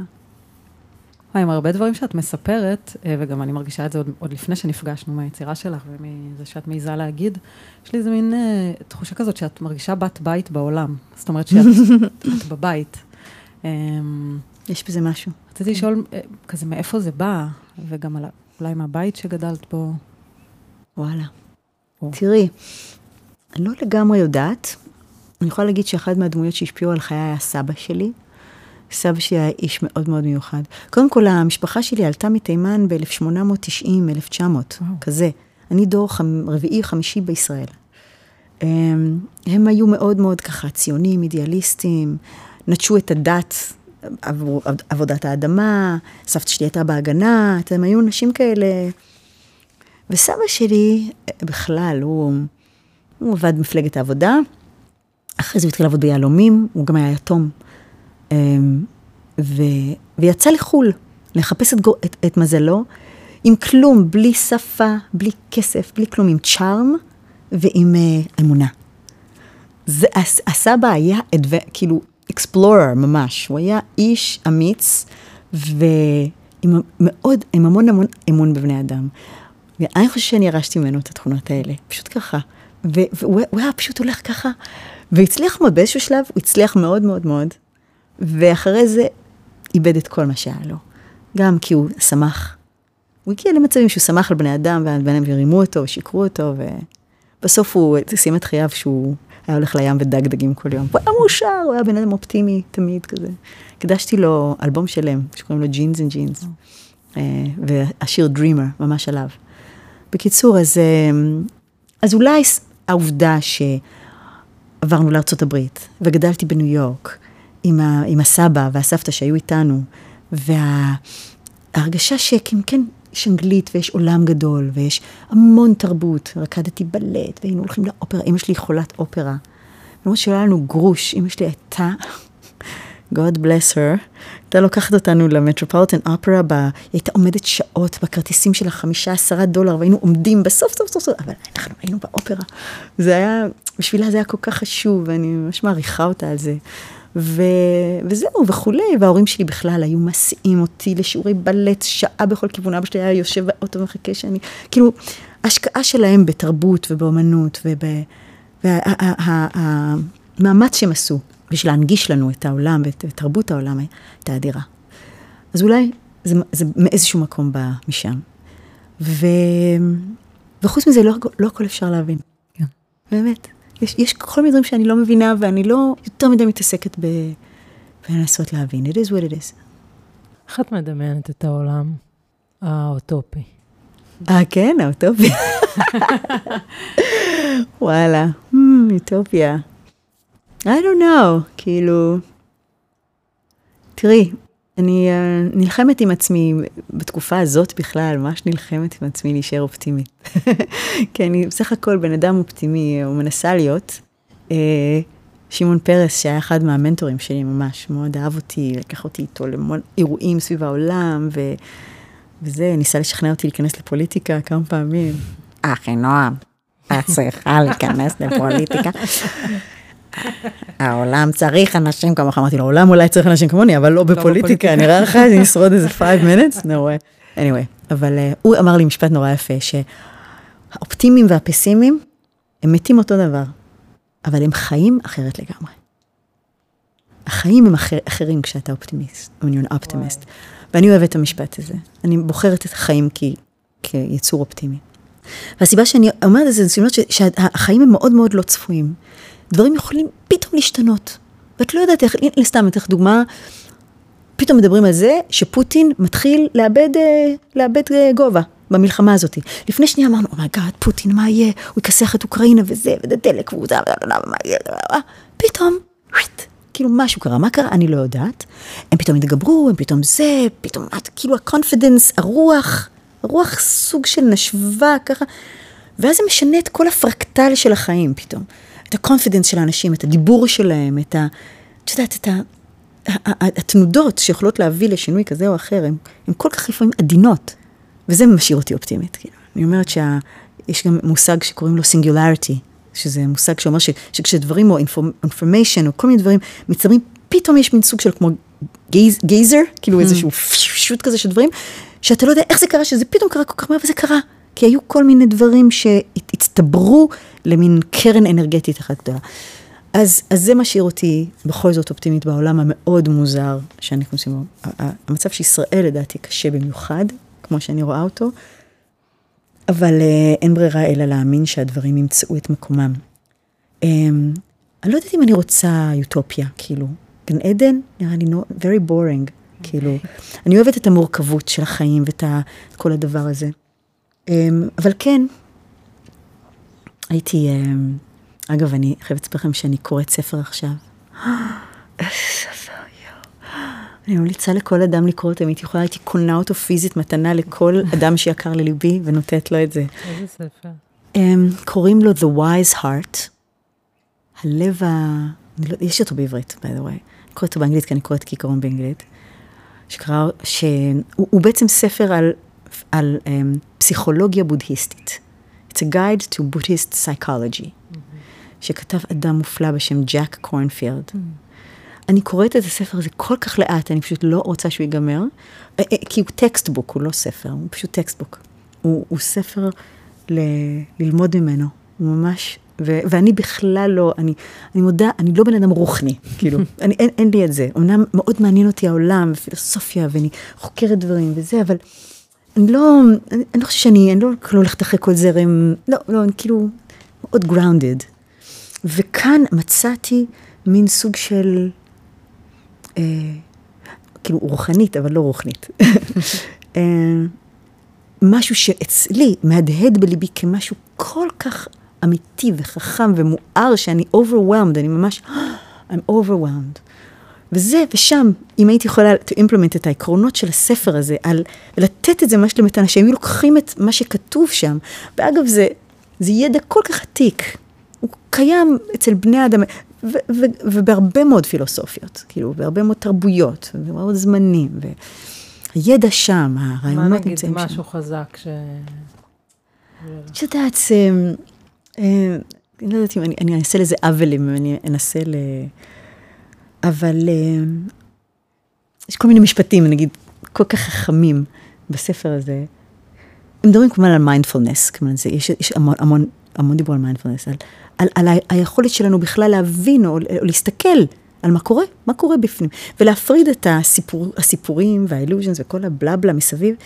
וואי, עם הרבה דברים שאת מספרת, אה, וגם אני מרגישה את זה עוד, עוד לפני שנפגשנו מהיצירה שלך ומזה שאת מעיזה להגיד, יש לי איזה מין אה, תחושה כזאת שאת מרגישה בת בית בעולם. זאת אומרת שאת את בבית. אה, יש בזה משהו. רציתי לשאול אה, כזה מאיפה זה בא, וגם על, אולי מהבית שגדלת בו. וואלה. או. תראי, אני לא לגמרי יודעת. אני יכולה להגיד שאחת מהדמויות שהשפיעו על חיי היה סבא שלי. סבא שלי היה איש מאוד מאוד מיוחד. קודם כל, המשפחה שלי עלתה מתימן ב-1890, 1900, וואו. כזה. אני דור חמ... רביעי, חמישי בישראל. הם, הם היו מאוד מאוד ככה ציונים, אידיאליסטים, נטשו את הדת עבור עבודת האדמה, סבתא שלי הייתה בהגנה, הם היו נשים כאלה. וסבא שלי, בכלל, הוא, הוא עבד במפלגת העבודה, אחרי זה הוא התחיל לעבוד ביהלומים, הוא גם היה יתום. אמ, ו, ויצא לחו"ל, לחפש את, גו- את, את מזלו, עם כלום, בלי שפה, בלי כסף, בלי כלום, עם צ'ארם ועם uh, אמונה. זה, הס- הסבא היה אדו, כאילו אקספלורר ממש, הוא היה איש אמיץ ועם מאוד, עם המון המון אמון בבני אדם. ואני חושבת שאני ירשתי ממנו את התכונות האלה, פשוט ככה. והוא הוא היה פשוט הולך ככה, והצליח מאוד, באיזשהו שלב הוא הצליח מאוד מאוד מאוד, ואחרי זה איבד את כל מה שהיה לו. גם כי הוא שמח. הוא הגיע למצבים שהוא שמח על בני אדם, והבני אדם רימו אותו, שיקרו אותו, ובסוף הוא סיים את חייו שהוא היה הולך לים ודג דגים כל יום. הוא היה מאושר, הוא היה בן אדם אופטימי תמיד כזה. הקדשתי לו אלבום שלם, שקוראים לו Genes and Jeans, והשיר Dreamer, ממש עליו. בקיצור, אז, אה, אז אולי העובדה שעברנו לארצות הברית, וגדלתי בניו יורק, עם, ה, עם הסבא והסבתא שהיו איתנו, וההרגשה שכן, כן, יש אנגלית ויש עולם גדול, ויש המון תרבות. רקדתי בלט, והיינו הולכים לאופרה, אמא שלי חולת אופרה. למרות שלא היה לנו גרוש, אמא שלי הייתה, God bless her, הייתה לוקחת אותנו למטרופוליטן אופרה, ב... היא הייתה עומדת שעות בכרטיסים של החמישה עשרה דולר, והיינו עומדים בסוף סוף סוף סוף, אבל אנחנו היינו באופרה. זה היה, בשבילה זה היה כל כך חשוב, ואני ממש מעריכה אותה על זה. ו... וזהו, וכולי, וההורים שלי בכלל היו מסיעים אותי לשיעורי בלט שעה בכל כיוון, אבא שלי היה יושב באוטו ומחכה שאני, כאילו, ההשקעה שלהם בתרבות ובאמנות וב... והמאמץ שהם עשו בשביל להנגיש לנו את העולם ואת את תרבות העולם הייתה אדירה. אז אולי זה, זה מאיזשהו מקום בא משם. ו... וחוץ מזה, לא, לא הכל אפשר להבין. כן. באמת. יש, יש כל מיני דברים שאני לא מבינה, ואני לא יותר מדי מתעסקת ב... בלנסות להבין. It is what it is. איך את מדמיינת את העולם האוטופי? אה, כן, האוטופיה. וואלה, hmm, אוטופיה. I don't know, כאילו... תראי, אני uh, נלחמת עם עצמי בתקופה הזאת בכלל, ממש נלחמת עם עצמי להישאר אופטימית. כי אני בסך הכל בן אדם אופטימי, או מנסה להיות. Uh, שמעון פרס, שהיה אחד מהמנטורים שלי ממש, מאוד אהב אותי, לקח אותי איתו למון אירועים סביב העולם, ו... וזה, ניסה לשכנע אותי להיכנס לפוליטיקה כמה פעמים. אחי נועם, את צריכה להיכנס לפוליטיקה. העולם צריך אנשים כמוך, אמרתי לו, העולם אולי צריך אנשים כמוני, אבל לא בפוליטיקה, נראה לך שאני אשרוד איזה 5 minutes? no way. anyway, אבל uh, הוא אמר לי משפט נורא יפה, שהאופטימיים והפסימיים, הם מתים אותו דבר, אבל הם חיים אחרת לגמרי. החיים הם אחר, אחרים כשאתה אופטימיסט, when you're an optimist. ואני אוהבת את המשפט הזה. אני בוחרת את החיים כי, כיצור אופטימי. והסיבה שאני אומרת את זה, זה שהחיים הם מאוד מאוד לא צפויים. דברים יכולים פתאום להשתנות. ואת לא יודעת איך, הנה סתם, אתן לך דוגמה, פתאום מדברים על זה שפוטין מתחיל לאבד, אה, לאבד אה, גובה במלחמה הזאת. לפני שנייה אמרנו, oh my god, oh פוטין, מה יהיה? הוא יכסח את אוקראינה וזה, ודלק, והוא זה, מה יהיה? פתאום, כאילו משהו קרה, מה קרה? אני לא יודעת. הם פתאום התגברו, הם פתאום זה, פתאום, כאילו ה confidence, הרוח, הרוח סוג של נשבה ככה, ואז זה משנה את כל הפרקטל של החיים פתאום. את ה confidence של האנשים, את הדיבור שלהם, את ה... את יודעת, את ה... התנודות שיכולות להביא לשינוי כזה או אחר, הן כל כך לפעמים עדינות, וזה משאיר אותי אופטימית. כאילו. אני אומרת שיש גם מושג שקוראים לו singularity, שזה מושג שאומר ש, שכשדברים או information או כל מיני דברים מצטברים, פתאום יש מין סוג של כמו גייז, גייזר, כאילו mm. איזשהו שוט כזה של דברים, שאתה לא יודע איך זה קרה, שזה פתאום קרה כל כך מהר וזה קרה. כי היו כל מיני דברים שהצטברו למין קרן אנרגטית אחת גדולה. אז, אז זה משאיר אותי בכל זאת אופטימית בעולם המאוד מוזר שאני חושבת, המצב שישראל לדעתי קשה במיוחד, כמו שאני רואה אותו, אבל uh, אין ברירה אלא להאמין שהדברים ימצאו את מקומם. Um, אני לא יודעת אם אני רוצה יוטופיה, כאילו, גן עדן נראה לי no, very boring, כאילו, אני אוהבת את המורכבות של החיים ואת כל הדבר הזה. Um, אבל כן, הייתי, um, אגב, אני חייבת לספר לכם שאני קוראת ספר עכשיו. איזה ספר, יואו. אני ממליצה לכל אדם לקרוא אותו, אם הייתי יכולה, הייתי קונה אותו פיזית מתנה לכל אדם שיקר לליבי ונותנת לו את זה. איזה ספר? Um, קוראים לו The Wise Heart. הלב ה... לא, יש אותו בעברית, by the way. אני קוראת אותו באנגלית, כי אני קוראת כעיקרון באנגלית. שקרא, שהוא בעצם ספר על, על um, פסיכולוגיה בודהיסטית. It's a guide to Buddhist psychology, mm-hmm. שכתב אדם מופלא בשם ג'ק קורנפילד. Mm-hmm. אני קוראת את הספר הזה כל כך לאט, אני פשוט לא רוצה שהוא ייגמר, אה, אה, כי הוא textbook, הוא לא ספר, הוא פשוט textbook. הוא, הוא ספר ל, ללמוד ממנו, הוא ממש, ו, ואני בכלל לא, אני, אני מודה, אני לא בן אדם רוחני, כאילו, אני, אין, אין לי את זה. אמנם מאוד מעניין אותי העולם, ופילוסופיה, ואני חוקרת דברים וזה, אבל אני לא, אני, אני לא חושבת שאני, אני לא, לא הולכת אחרי כל זרם, לא, לא, אני כאילו מאוד grounded. וכאן מצאתי מין סוג של אה, כאילו רוחנית, אבל לא רוחנית. אה, משהו שאצלי מהדהד בליבי כמשהו כל כך אמיתי וחכם ומואר, שאני overwhelmed, אני ממש, I'm overwhelmed. וזה, ושם, אם הייתי יכולה to implement את העקרונות של הספר הזה, על לתת את זה ממש למתנה, שהם היו לוקחים את מה שכתוב שם, ואגב, זה, זה ידע כל כך עתיק, הוא קיים אצל בני אדם, ובהרבה מאוד פילוסופיות, כאילו, בהרבה מאוד תרבויות, ובהרבה מאוד זמנים, והידע שם, הרעיונות נמצאים שם. מה נגיד משהו חזק ש... את יודעת, אה, אני לא יודעת אם אני, אני אעשה לזה עוול אם אני אנסה ל... אבל יש כל מיני משפטים, נגיד, כל כך חכמים בספר הזה. הם מדברים כמובן על מיינדפולנס, כמובן, יש, יש המון, המון, המון דיבור על מיינדפולנס, על על, על היכולת שלנו בכלל להבין או, או להסתכל על מה קורה, מה קורה בפנים, ולהפריד את הסיפור, הסיפורים וה illusions וכל הבלבלה מסביב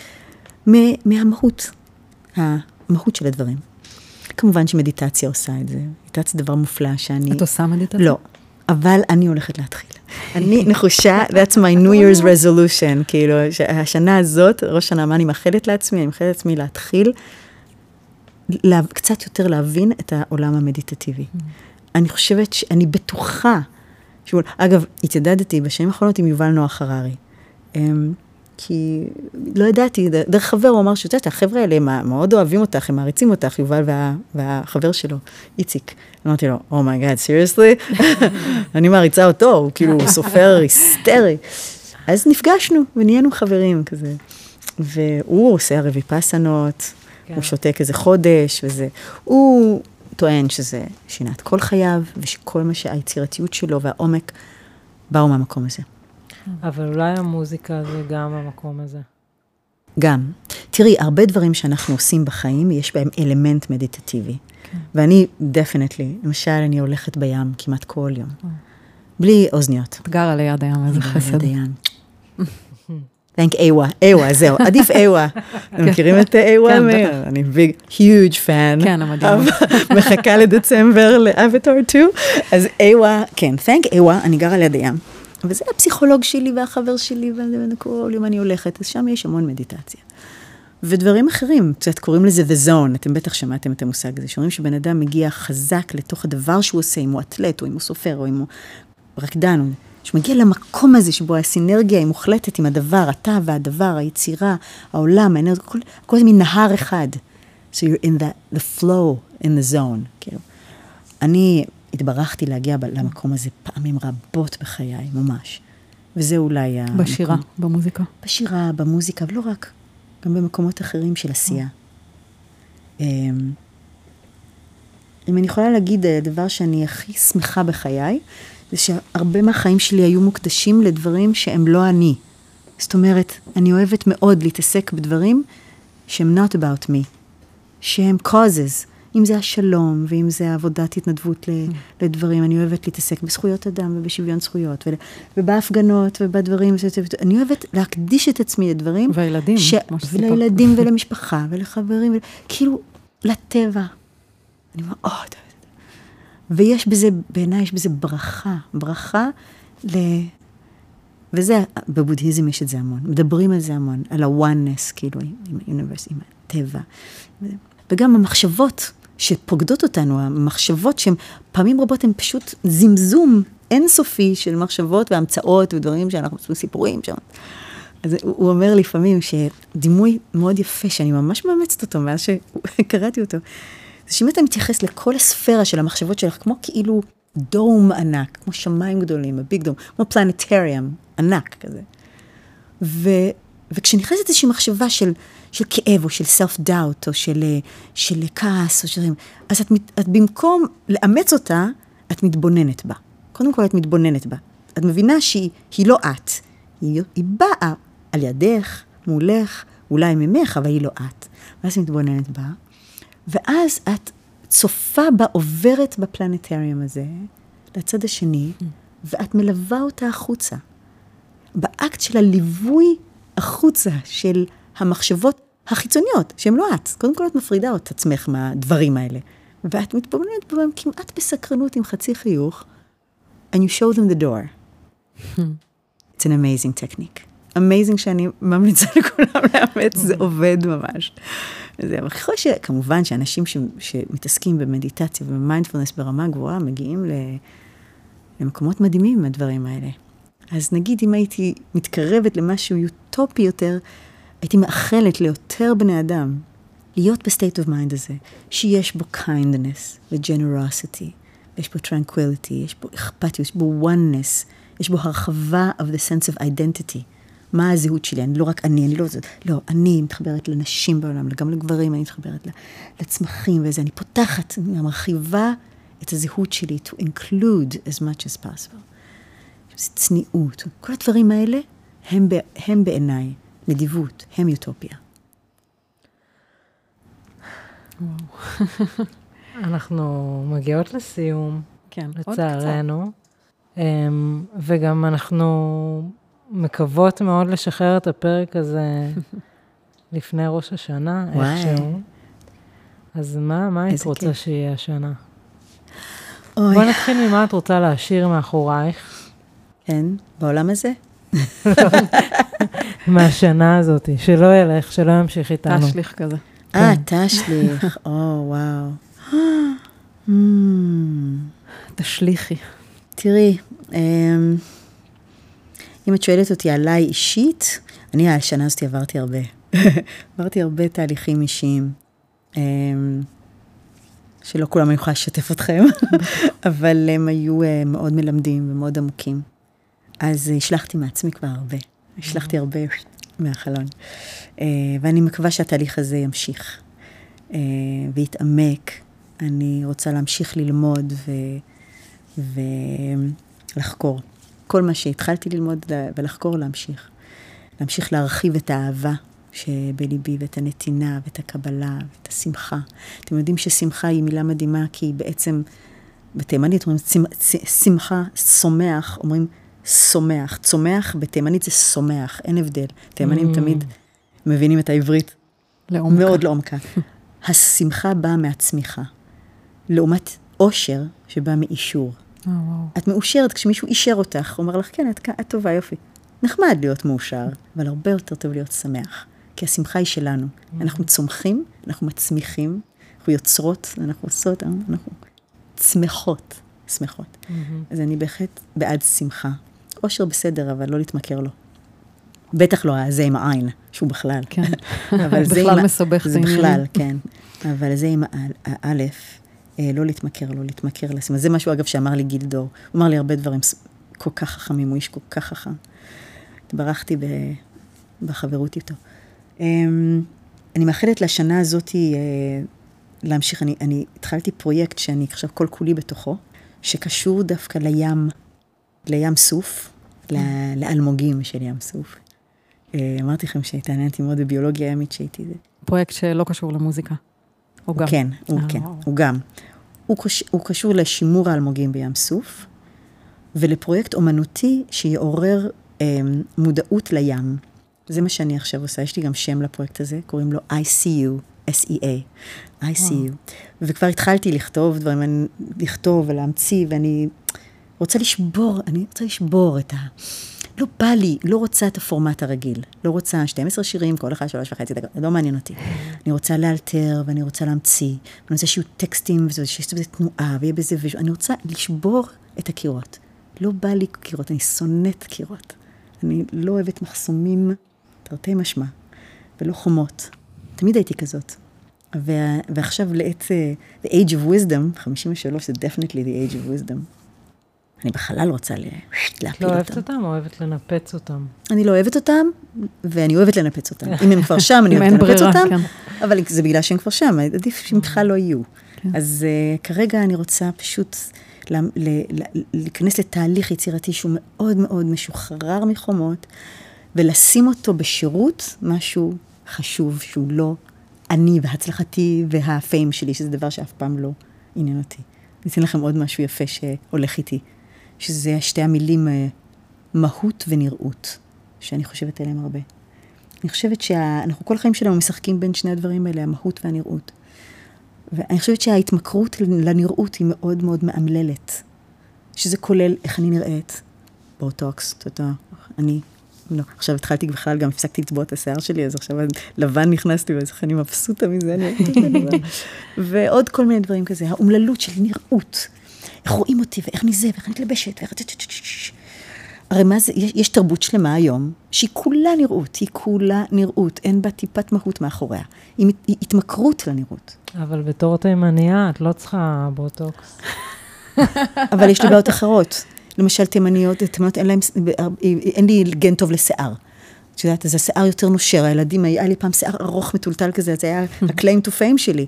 מהמהות, המהות של הדברים. כמובן שמדיטציה עושה את זה, מדיטציה זה דבר מופלא שאני... את עושה מדיטציה? לא, אבל אני הולכת להתחיל. אני נחושה, that's my New Year's resolution, כאילו, השנה הזאת, ראש שנה, מה אני מאחלת לעצמי? אני מאחלת לעצמי להתחיל לה, קצת יותר להבין את העולם המדיטטיבי. אני חושבת שאני בטוחה, שהוא, אגב, התיידדתי בשנים האחרונות עם יובל נוח הררי. כי לא ידעתי, דרך חבר הוא אמר שאת יודעת, החבר'ה האלה הם מאוד אוהבים אותך, הם מעריצים אותך, יובל וה, והחבר שלו, איציק. אמרתי לו, oh my god, seriously? אני מעריצה אותו, הוא כאילו סופר היסטרי. אז נפגשנו ונהיינו חברים כזה. והוא עושה הרבה ויפאסנות, כן. הוא שותק איזה חודש וזה. הוא טוען שזה שינה את כל חייו, ושכל מה שהיצירתיות שלו והעומק באו מהמקום הזה. אבל אולי המוזיקה זה גם המקום הזה. גם. תראי, הרבה דברים שאנחנו עושים בחיים, יש בהם אלמנט מדיטטיבי. כן. ואני, definitely, למשל, אני הולכת בים כמעט כל יום. אה. בלי אוזניות. את גרה ליד הים, איזה חסד. ליד הים. thank איווה, איווה, זהו, עדיף איווה. אתם כן. מכירים את איווה? כן, בטח. אני big, huge fan. כן, המדהים. מחכה לדצמבר לאווטאר 2. אז איווה, כן, thank איווה, אני גרה ליד הים. וזה הפסיכולוג שלי והחבר שלי, וכל יום אני הולכת, אז שם יש המון מדיטציה. ודברים אחרים, קצת קוראים לזה The Zone, אתם בטח שמעתם את המושג הזה, שאומרים שבן אדם מגיע חזק לתוך הדבר שהוא עושה, אם הוא אתלט, או אם הוא סופר, או אם הוא רקדן, שמגיע למקום הזה שבו הסינרגיה היא מוחלטת עם הדבר, אתה והדבר, היצירה, העולם, האנרגיה, הכל, הכל זה מין נהר אחד. So you're in the, the flow, in the zone, כאילו. אני התברכתי להגיע למקום הזה פעמים רבות בחיי, ממש. וזה אולי המקום. בשירה, במוזיקה. בשירה, במוזיקה, ולא רק, גם במקומות אחרים של עשייה. אמ, אם אני יכולה להגיד, הדבר אה, שאני הכי שמחה בחיי, זה שהרבה מהחיים שלי היו מוקדשים לדברים שהם לא אני. זאת אומרת, אני אוהבת מאוד להתעסק בדברים שהם not about me, שהם causes. אם זה השלום, ואם זה עבודת התנדבות mm. לדברים, אני אוהבת להתעסק בזכויות אדם ובשוויון זכויות, ובהפגנות ובדברים, אני אוהבת להקדיש את עצמי לדברים. והילדים, ש... כמו שסיפרת. ולילדים ולמשפחה ולחברים, ול... כאילו, לטבע. אני מאוד ויש בזה, בעיניי יש בזה ברכה, ברכה ל... וזה, בבודהיזם יש את זה המון, מדברים על זה המון, על ה-oneness, כאילו, עם האוניברסיטה, עם הטבע. וגם המחשבות שפוקדות אותנו, המחשבות שהן פעמים רבות הן פשוט זמזום אינסופי של מחשבות והמצאות ודברים שאנחנו עושים סיפורים שם. אז הוא אומר לפעמים שדימוי מאוד יפה, שאני ממש מאמצת אותו מאז שקראתי אותו, זה שאם אתה מתייחס לכל הספירה של המחשבות שלך, כמו כאילו דום ענק, כמו שמיים גדולים, הביג דום, כמו פלנטריאם ענק כזה. ו, וכשנכנסת איזושהי מחשבה של, של כאב, או של סלף דאוט, או של, של כעס, או של... אז את, את במקום לאמץ אותה, את מתבוננת בה. קודם כל את מתבוננת בה. את מבינה שהיא לא את, היא, היא באה על ידך, מולך, אולי ממך, אבל היא לא את. ואז את מתבוננת בה, ואז את צופה בה, עוברת בפלנטריום הזה, לצד השני. ואת מלווה אותה החוצה. באקט של הליווי החוצה של המחשבות החיצוניות, שהן לא את. קודם כל את מפרידה את עצמך מהדברים האלה. ואת מתבוננת בהם כמעט בסקרנות עם חצי חיוך, and you show them the door. It's an amazing technique. amazing שאני ממליצה לכולם לאמץ, זה עובד ממש. זה, ככל שכמובן שאנשים ש, שמתעסקים במדיטציה ובמיינדפולנס ברמה גבוהה, מגיעים ל, למקומות מדהימים מהדברים האלה. אז נגיד אם הייתי מתקרבת למשהו אוטופי יותר, הייתי מאחלת ליותר בני אדם להיות ב state of mind הזה, שיש בו kindness ו-generosity, יש בו tranquility, יש בו אכפתיות, יש בו oneness, יש בו הרחבה of the sense of identity. מה הזהות שלי, אני לא רק אני, אני לא זאת, לא, אני מתחברת לנשים בעולם, גם לגברים, אני מתחברת לצמחים וזה, אני פותחת, אני מרחיבה את הזהות שלי to include as much as possible. זה צניעות, כל הדברים האלה הם, הם בעיניי נדיבות, הם אוטופיה. אנחנו מגיעות לסיום, כן, לצערנו, אמ, וגם אנחנו מקוות מאוד לשחרר את הפרק הזה לפני ראש השנה, איכשהו. אז מה, מה היית רוצה כיף. שיהיה השנה? אוי. בואי נתחיל ממה את רוצה להשאיר מאחורייך. כן, בעולם הזה. מהשנה הזאת, שלא ילך, שלא ימשיך איתנו. תשליך כזה. אה, כן. תשליך, או, וואו. Hmm. תשליכי. תראי, אמ, אם את שואלת אותי עליי אישית, אני השנה הזאת עברתי הרבה. עברתי הרבה תהליכים אישיים, אמ, שלא כולם אני יכולה לשתף אתכם, אבל הם היו אה, מאוד מלמדים ומאוד עמוקים. אז השלכתי מעצמי כבר הרבה, השלכתי הרבה מהחלון. אה, ואני מקווה שהתהליך הזה ימשיך אה, ויתעמק. אני רוצה להמשיך ללמוד ו... ולחקור. כל מה שהתחלתי ללמוד ולחקור, להמשיך. להמשיך להרחיב את האהבה שבליבי, ואת הנתינה, ואת הקבלה, ואת השמחה. אתם יודעים ששמחה היא מילה מדהימה, כי היא בעצם, בתימנית אומרים שמחה, שמח, אומרים שמח. צומח בתימנית זה שמח, אין הבדל. תימנים mm. תמיד מבינים את העברית. לעומקה. מאוד לעומקה. השמחה באה מהצמיחה. לעומת אושר שבא מאישור. אה, וואו. את מאושרת כשמישהו אישר אותך, הוא אומר לך, כן, את, את טובה, יופי. נחמד להיות מאושר, אבל הרבה יותר טוב להיות שמח. כי השמחה היא שלנו. אנחנו צומחים, אנחנו מצמיחים, אנחנו יוצרות, אנחנו עושות, אנחנו שמחות, שמחות. אז אני בהחלט בעד שמחה. אושר בסדר, אבל לא להתמכר לו. בטח לא זה עם העין, שהוא בכלל. כן. אבל זה בכלל את זה. בכלל, כן. אבל זה עם האל- האלף, אה, לא להתמכר, לא להתמכר לשים. זה משהו, אגב, שאמר לי גילדור. הוא אמר לי הרבה דברים כל כך חכמים, הוא איש כל כך חכם. התברכתי בחברות איתו. אמ, אני מאחלת לשנה הזאת אה, להמשיך. אני, אני התחלתי פרויקט שאני עכשיו כל כולי בתוכו, שקשור דווקא לים, לים סוף, לאלמוגים של ים סוף. אה, אמרתי לכם שהתעניינתי מאוד בביולוגיה ימית שהייתי זה. פרויקט שלא קשור למוזיקה. או גם. כן, הוא אה, כן. הוא גם. הוא, קוש, הוא קשור לשימור האלמוגים בים סוף, ולפרויקט אומנותי שיעורר אה, מודעות לים. זה מה שאני עכשיו עושה, יש לי גם שם לפרויקט הזה, קוראים לו ICU, SEA, ICU. וכבר התחלתי לכתוב דברים, לכתוב ולהמציא, ואני רוצה לשבור, אני רוצה לשבור את ה... לא בא לי, לא רוצה את הפורמט הרגיל. לא רוצה 12 שירים, כל אחד שלוש וחצי דקות, לא מעניין אותי. אני רוצה לאלתר, ואני רוצה להמציא, ואני רוצה שיהיו טקסטים, ושיש בזה תנועה, ויהיה בזה. אני רוצה לשבור את הקירות. לא בא לי קירות, אני שונאת קירות. אני לא אוהבת מחסומים, תרתי משמע, ולא חומות. תמיד הייתי כזאת. וה, ועכשיו לעת, אה, the age of wisdom, 53 זה definitely the age of wisdom. אני בחלל רוצה ל- את להפיל לא אוהבת אותם. אותם או אוהבת לנפץ אותם? אני לא אוהבת אותם, ואני אוהבת לנפץ אותם. אם הם כבר שם, אני אוהבת לנפץ אותם, כן. אבל זה בגלל שהם כבר שם, עדיף שהם בכלל לא יהיו. כן. אז uh, כרגע אני רוצה פשוט ל- ל- ל- להיכנס לתהליך יצירתי שהוא מאוד מאוד משוחרר מחומות, ולשים אותו בשירות משהו חשוב, שהוא לא אני והצלחתי והפיים שלי, שזה דבר שאף פעם לא עניין אותי. אני אתן לכם עוד משהו יפה שהולך איתי, שזה שתי המילים אה, מהות ונראות, שאני חושבת עליהם הרבה. אני חושבת שאנחנו כל החיים שלנו משחקים בין שני הדברים האלה, המהות והנראות. ואני חושבת שההתמכרות לנראות היא מאוד מאוד מאמללת. שזה כולל איך אני נראית, בוטוקס, אתה יודע, אני, לא, עכשיו התחלתי בכלל, גם הפסקתי לצבוע את השיער שלי, אז עכשיו לבן נכנסתי, איך אני מבסוטה מזה, אני ועוד כל מיני דברים כזה, האומללות של נראות. איך רואים אותי, ואיך אני זה, ואיך אני מתלבשת, ואיך... הרי מה זה, יש, יש תרבות שלמה היום, שהיא כולה נראות, היא כולה נראות, אין בה טיפת מהות מאחוריה. היא, היא התמכרות לנראות. אבל בתור תימניה, את לא צריכה בוטוקס. אבל יש לי בעיות אחרות. למשל, תימניות, תימניות אין להם, אין לי גן טוב לשיער. את יודעת, אז השיער יותר נושר, הילדים, היה לי פעם שיער ארוך מטולטל כזה, זה היה ה-claim to fame שלי.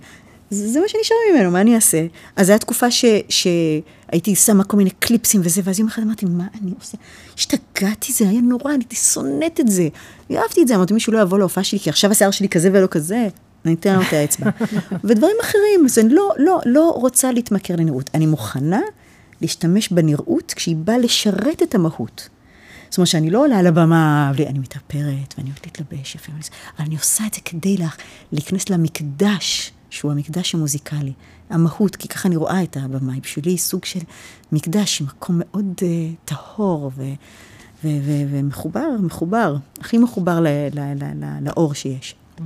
זה, מה שנשאר ממנו, מה אני אעשה? אז זו הייתה תקופה ש, שהייתי שמה כל מיני קליפסים וזה, ואז יום אחד אמרתי, מה אני עושה? השתגעתי, זה היה נורא, אני הייתי שונאת את זה. אהבתי את זה, אמרתי, מישהו לא יבוא להופעה שלי, כי עכשיו השיער שלי כזה ולא כזה, אני אתן לו את האצבע. ודברים אחרים, אז אני לא, לא, לא רוצה להתמכר לנראות. אני מוכנה להשתמש בנראות כשהיא באה לשרת את המהות. זאת אומרת שאני לא עולה על הבמה, אני מתאפרת ואני אוהבת להתלבש יפה, אבל אני עושה את זה כדי לה, להיכנס למקדש שהוא המקדש המוזיקלי. המהות, כי ככה אני רואה את הבמאי, בשבילי סוג של מקדש, מקום מאוד uh, טהור ו- ו- ו- ומחובר, מחובר, הכי מחובר ל- ל- ל- ל- לאור שיש. Mm-hmm.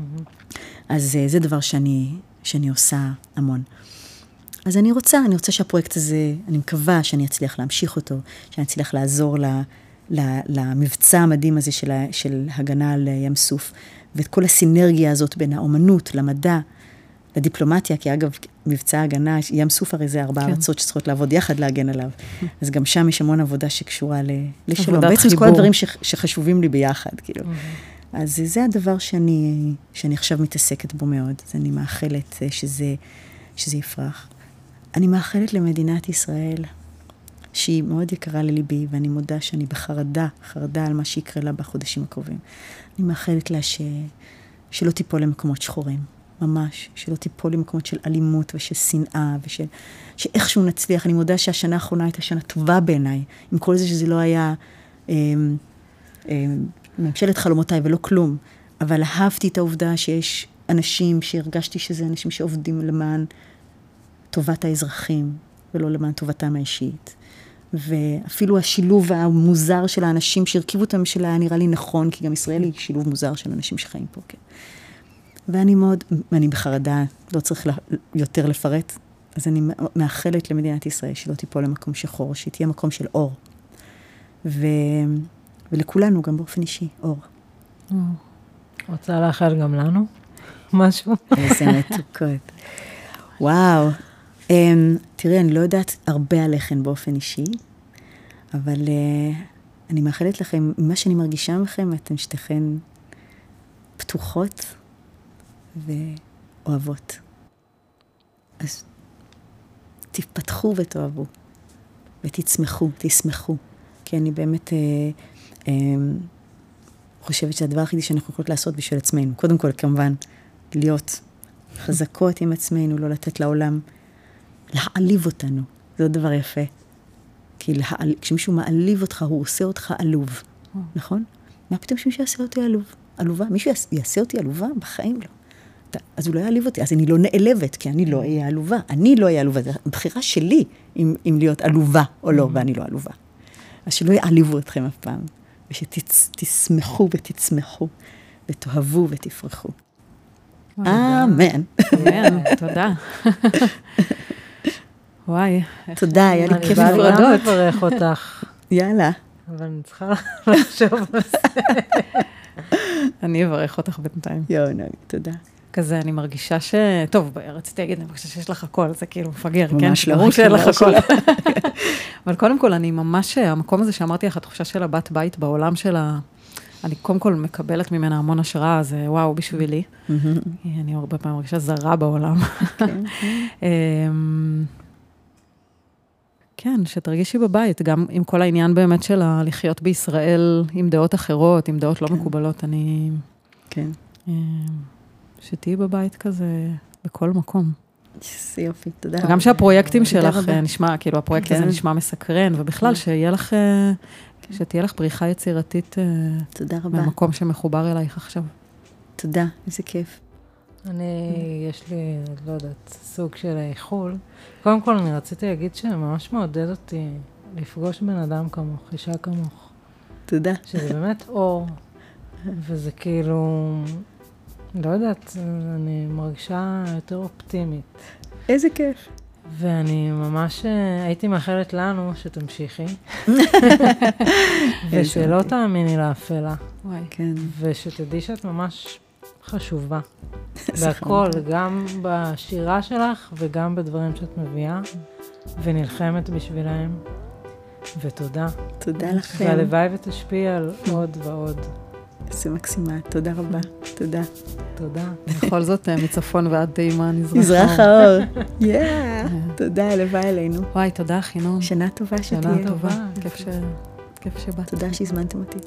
אז uh, זה דבר שאני, שאני עושה המון. אז אני רוצה, אני רוצה שהפרויקט הזה, אני מקווה שאני אצליח להמשיך אותו, שאני אצליח לעזור ל, ל, למבצע המדהים הזה של, של הגנה על ים סוף, ואת כל הסינרגיה הזאת בין האומנות למדע, לדיפלומטיה, כי אגב, מבצע הגנה, ים סוף הרי זה ארבע כן. ארצות שצריכות לעבוד יחד להגן עליו. אז גם שם יש המון עבודה שקשורה לשלום. בעצם חיבור. כל הדברים ש, שחשובים לי ביחד, כאילו. אז זה הדבר שאני, שאני עכשיו מתעסקת בו מאוד. אז אני מאחלת אה, שזה, שזה יפרח. אני מאחלת למדינת ישראל, שהיא מאוד יקרה לליבי, ואני מודה שאני בחרדה, חרדה על מה שיקרה לה בחודשים הקרובים. אני מאחלת לה ש... שלא תיפול למקומות שחורים, ממש, שלא תיפול למקומות של אלימות ושל שנאה, ושל... שאיכשהו נצליח. אני מודה שהשנה האחרונה הייתה שנה טובה בעיניי, עם כל זה שזה לא היה אה, אה, ממשלת חלומותיי ולא כלום, אבל אהבתי את העובדה שיש אנשים שהרגשתי שזה אנשים שעובדים למען טובת האזרחים, ולא למען טובתם האישית. ואפילו השילוב המוזר של האנשים שהרכיבו את הממשלה היה נראה לי נכון, כי גם ישראל היא שילוב מוזר של אנשים שחיים פה, כן. ואני מאוד, אני בחרדה, לא צריך יותר לפרט, אז אני מאחלת למדינת ישראל שלא תיפול למקום שחור, שהיא תהיה מקום של אור. ו... ולכולנו, גם באופן אישי, אור. רוצה לאחל גם לנו משהו? איזה מתוקות. וואו, Um, תראי, אני לא יודעת הרבה עליכם באופן אישי, אבל uh, אני מאחלת לכם, ממה שאני מרגישה מכם, אתן שתיכן פתוחות ואוהבות. אז תפתחו ותאהבו, ותצמחו, תשמחו, כי אני באמת uh, um, חושבת שהדבר היחידי שאנחנו יכולות לעשות בשביל עצמנו, קודם כל, כמובן, להיות חזקות עם עצמנו, לא לתת לעולם להעליב אותנו, זה עוד דבר יפה. כי להעל... כשמישהו מעליב אותך, הוא עושה אותך עלוב. נכון? מה פתאום שמישהו יעשה אותי עלוב? עלובה? מישהו יעשה אותי עלובה? בחיים לא. אז הוא לא יעליב אותי, אז אני לא נעלבת, כי אני לא אהיה עלובה. אני לא אהיה עלובה, זו בחירה שלי אם, אם להיות עלובה או לא, ואני לא עלובה. אז שלא יעליבו אתכם אף פעם, ושתשמחו ותצמחו, ותאהבו ותפרחו. אמן. אמן, תודה. וואי. תודה, היה לי כיף לפרדות. אני באה לברך אותך. יאללה. אבל אני צריכה לחשוב על זה. אני אברך אותך בינתיים. יואו, תודה. כזה, אני מרגישה ש... טוב, רציתי להגיד, אני חושבת שיש לך הכל, זה כאילו מפגר, כן? ממש לא. ברור שאין לך הכל. אבל קודם כל, אני ממש, המקום הזה שאמרתי לך, התחושה של הבת בית בעולם של ה... אני קודם כל מקבלת ממנה המון השראה, זה וואו בשבילי. אני הרבה פעמים מרגישה זרה בעולם. כן, כן. אמ, כן, שתרגישי בבית, גם עם כל העניין באמת של לחיות בישראל עם דעות אחרות, עם דעות לא כן. לא מקובלות, אני... כן. אה, שתהיי בבית כזה בכל מקום. יופי, תודה. גם שהפרויקטים שלך רבה. נשמע, כאילו, הפרויקט כן. הזה נשמע מסקרן, ובכלל, כן. שיהיה לך, אה, כן. שתהיה לך פריחה יצירתית. אה, תודה רבה. במקום שמחובר אלייך עכשיו. תודה, איזה כיף. אני, יש לי, לא יודעת, סוג של איחול. קודם כל, אני רציתי להגיד שממש מעודד אותי לפגוש בן אדם כמוך, אישה כמוך. תודה. שזה באמת אור, וזה כאילו, לא יודעת, אני מרגישה יותר אופטימית. איזה כיף. ואני ממש הייתי מאחלת לנו שתמשיכי, ושלא תאמיני לאפלה. וואי, כן. ושתדעי שאת ממש חשובה. בהכל, גם בשירה שלך וגם בדברים שאת מביאה, ונלחמת בשבילהם. ותודה. תודה לכם. והלוואי ותשפיע על עוד ועוד. איזה מקסימה, תודה רבה. תודה. תודה. בכל זאת, אה, מצפון ועד תימן, מזרח האור. יאה. תודה, הלוואי עלינו. וואי, תודה, חינון. שנה טובה שתהיה. שנה טובה, כיף שבאת. תודה שהזמנתם אותי.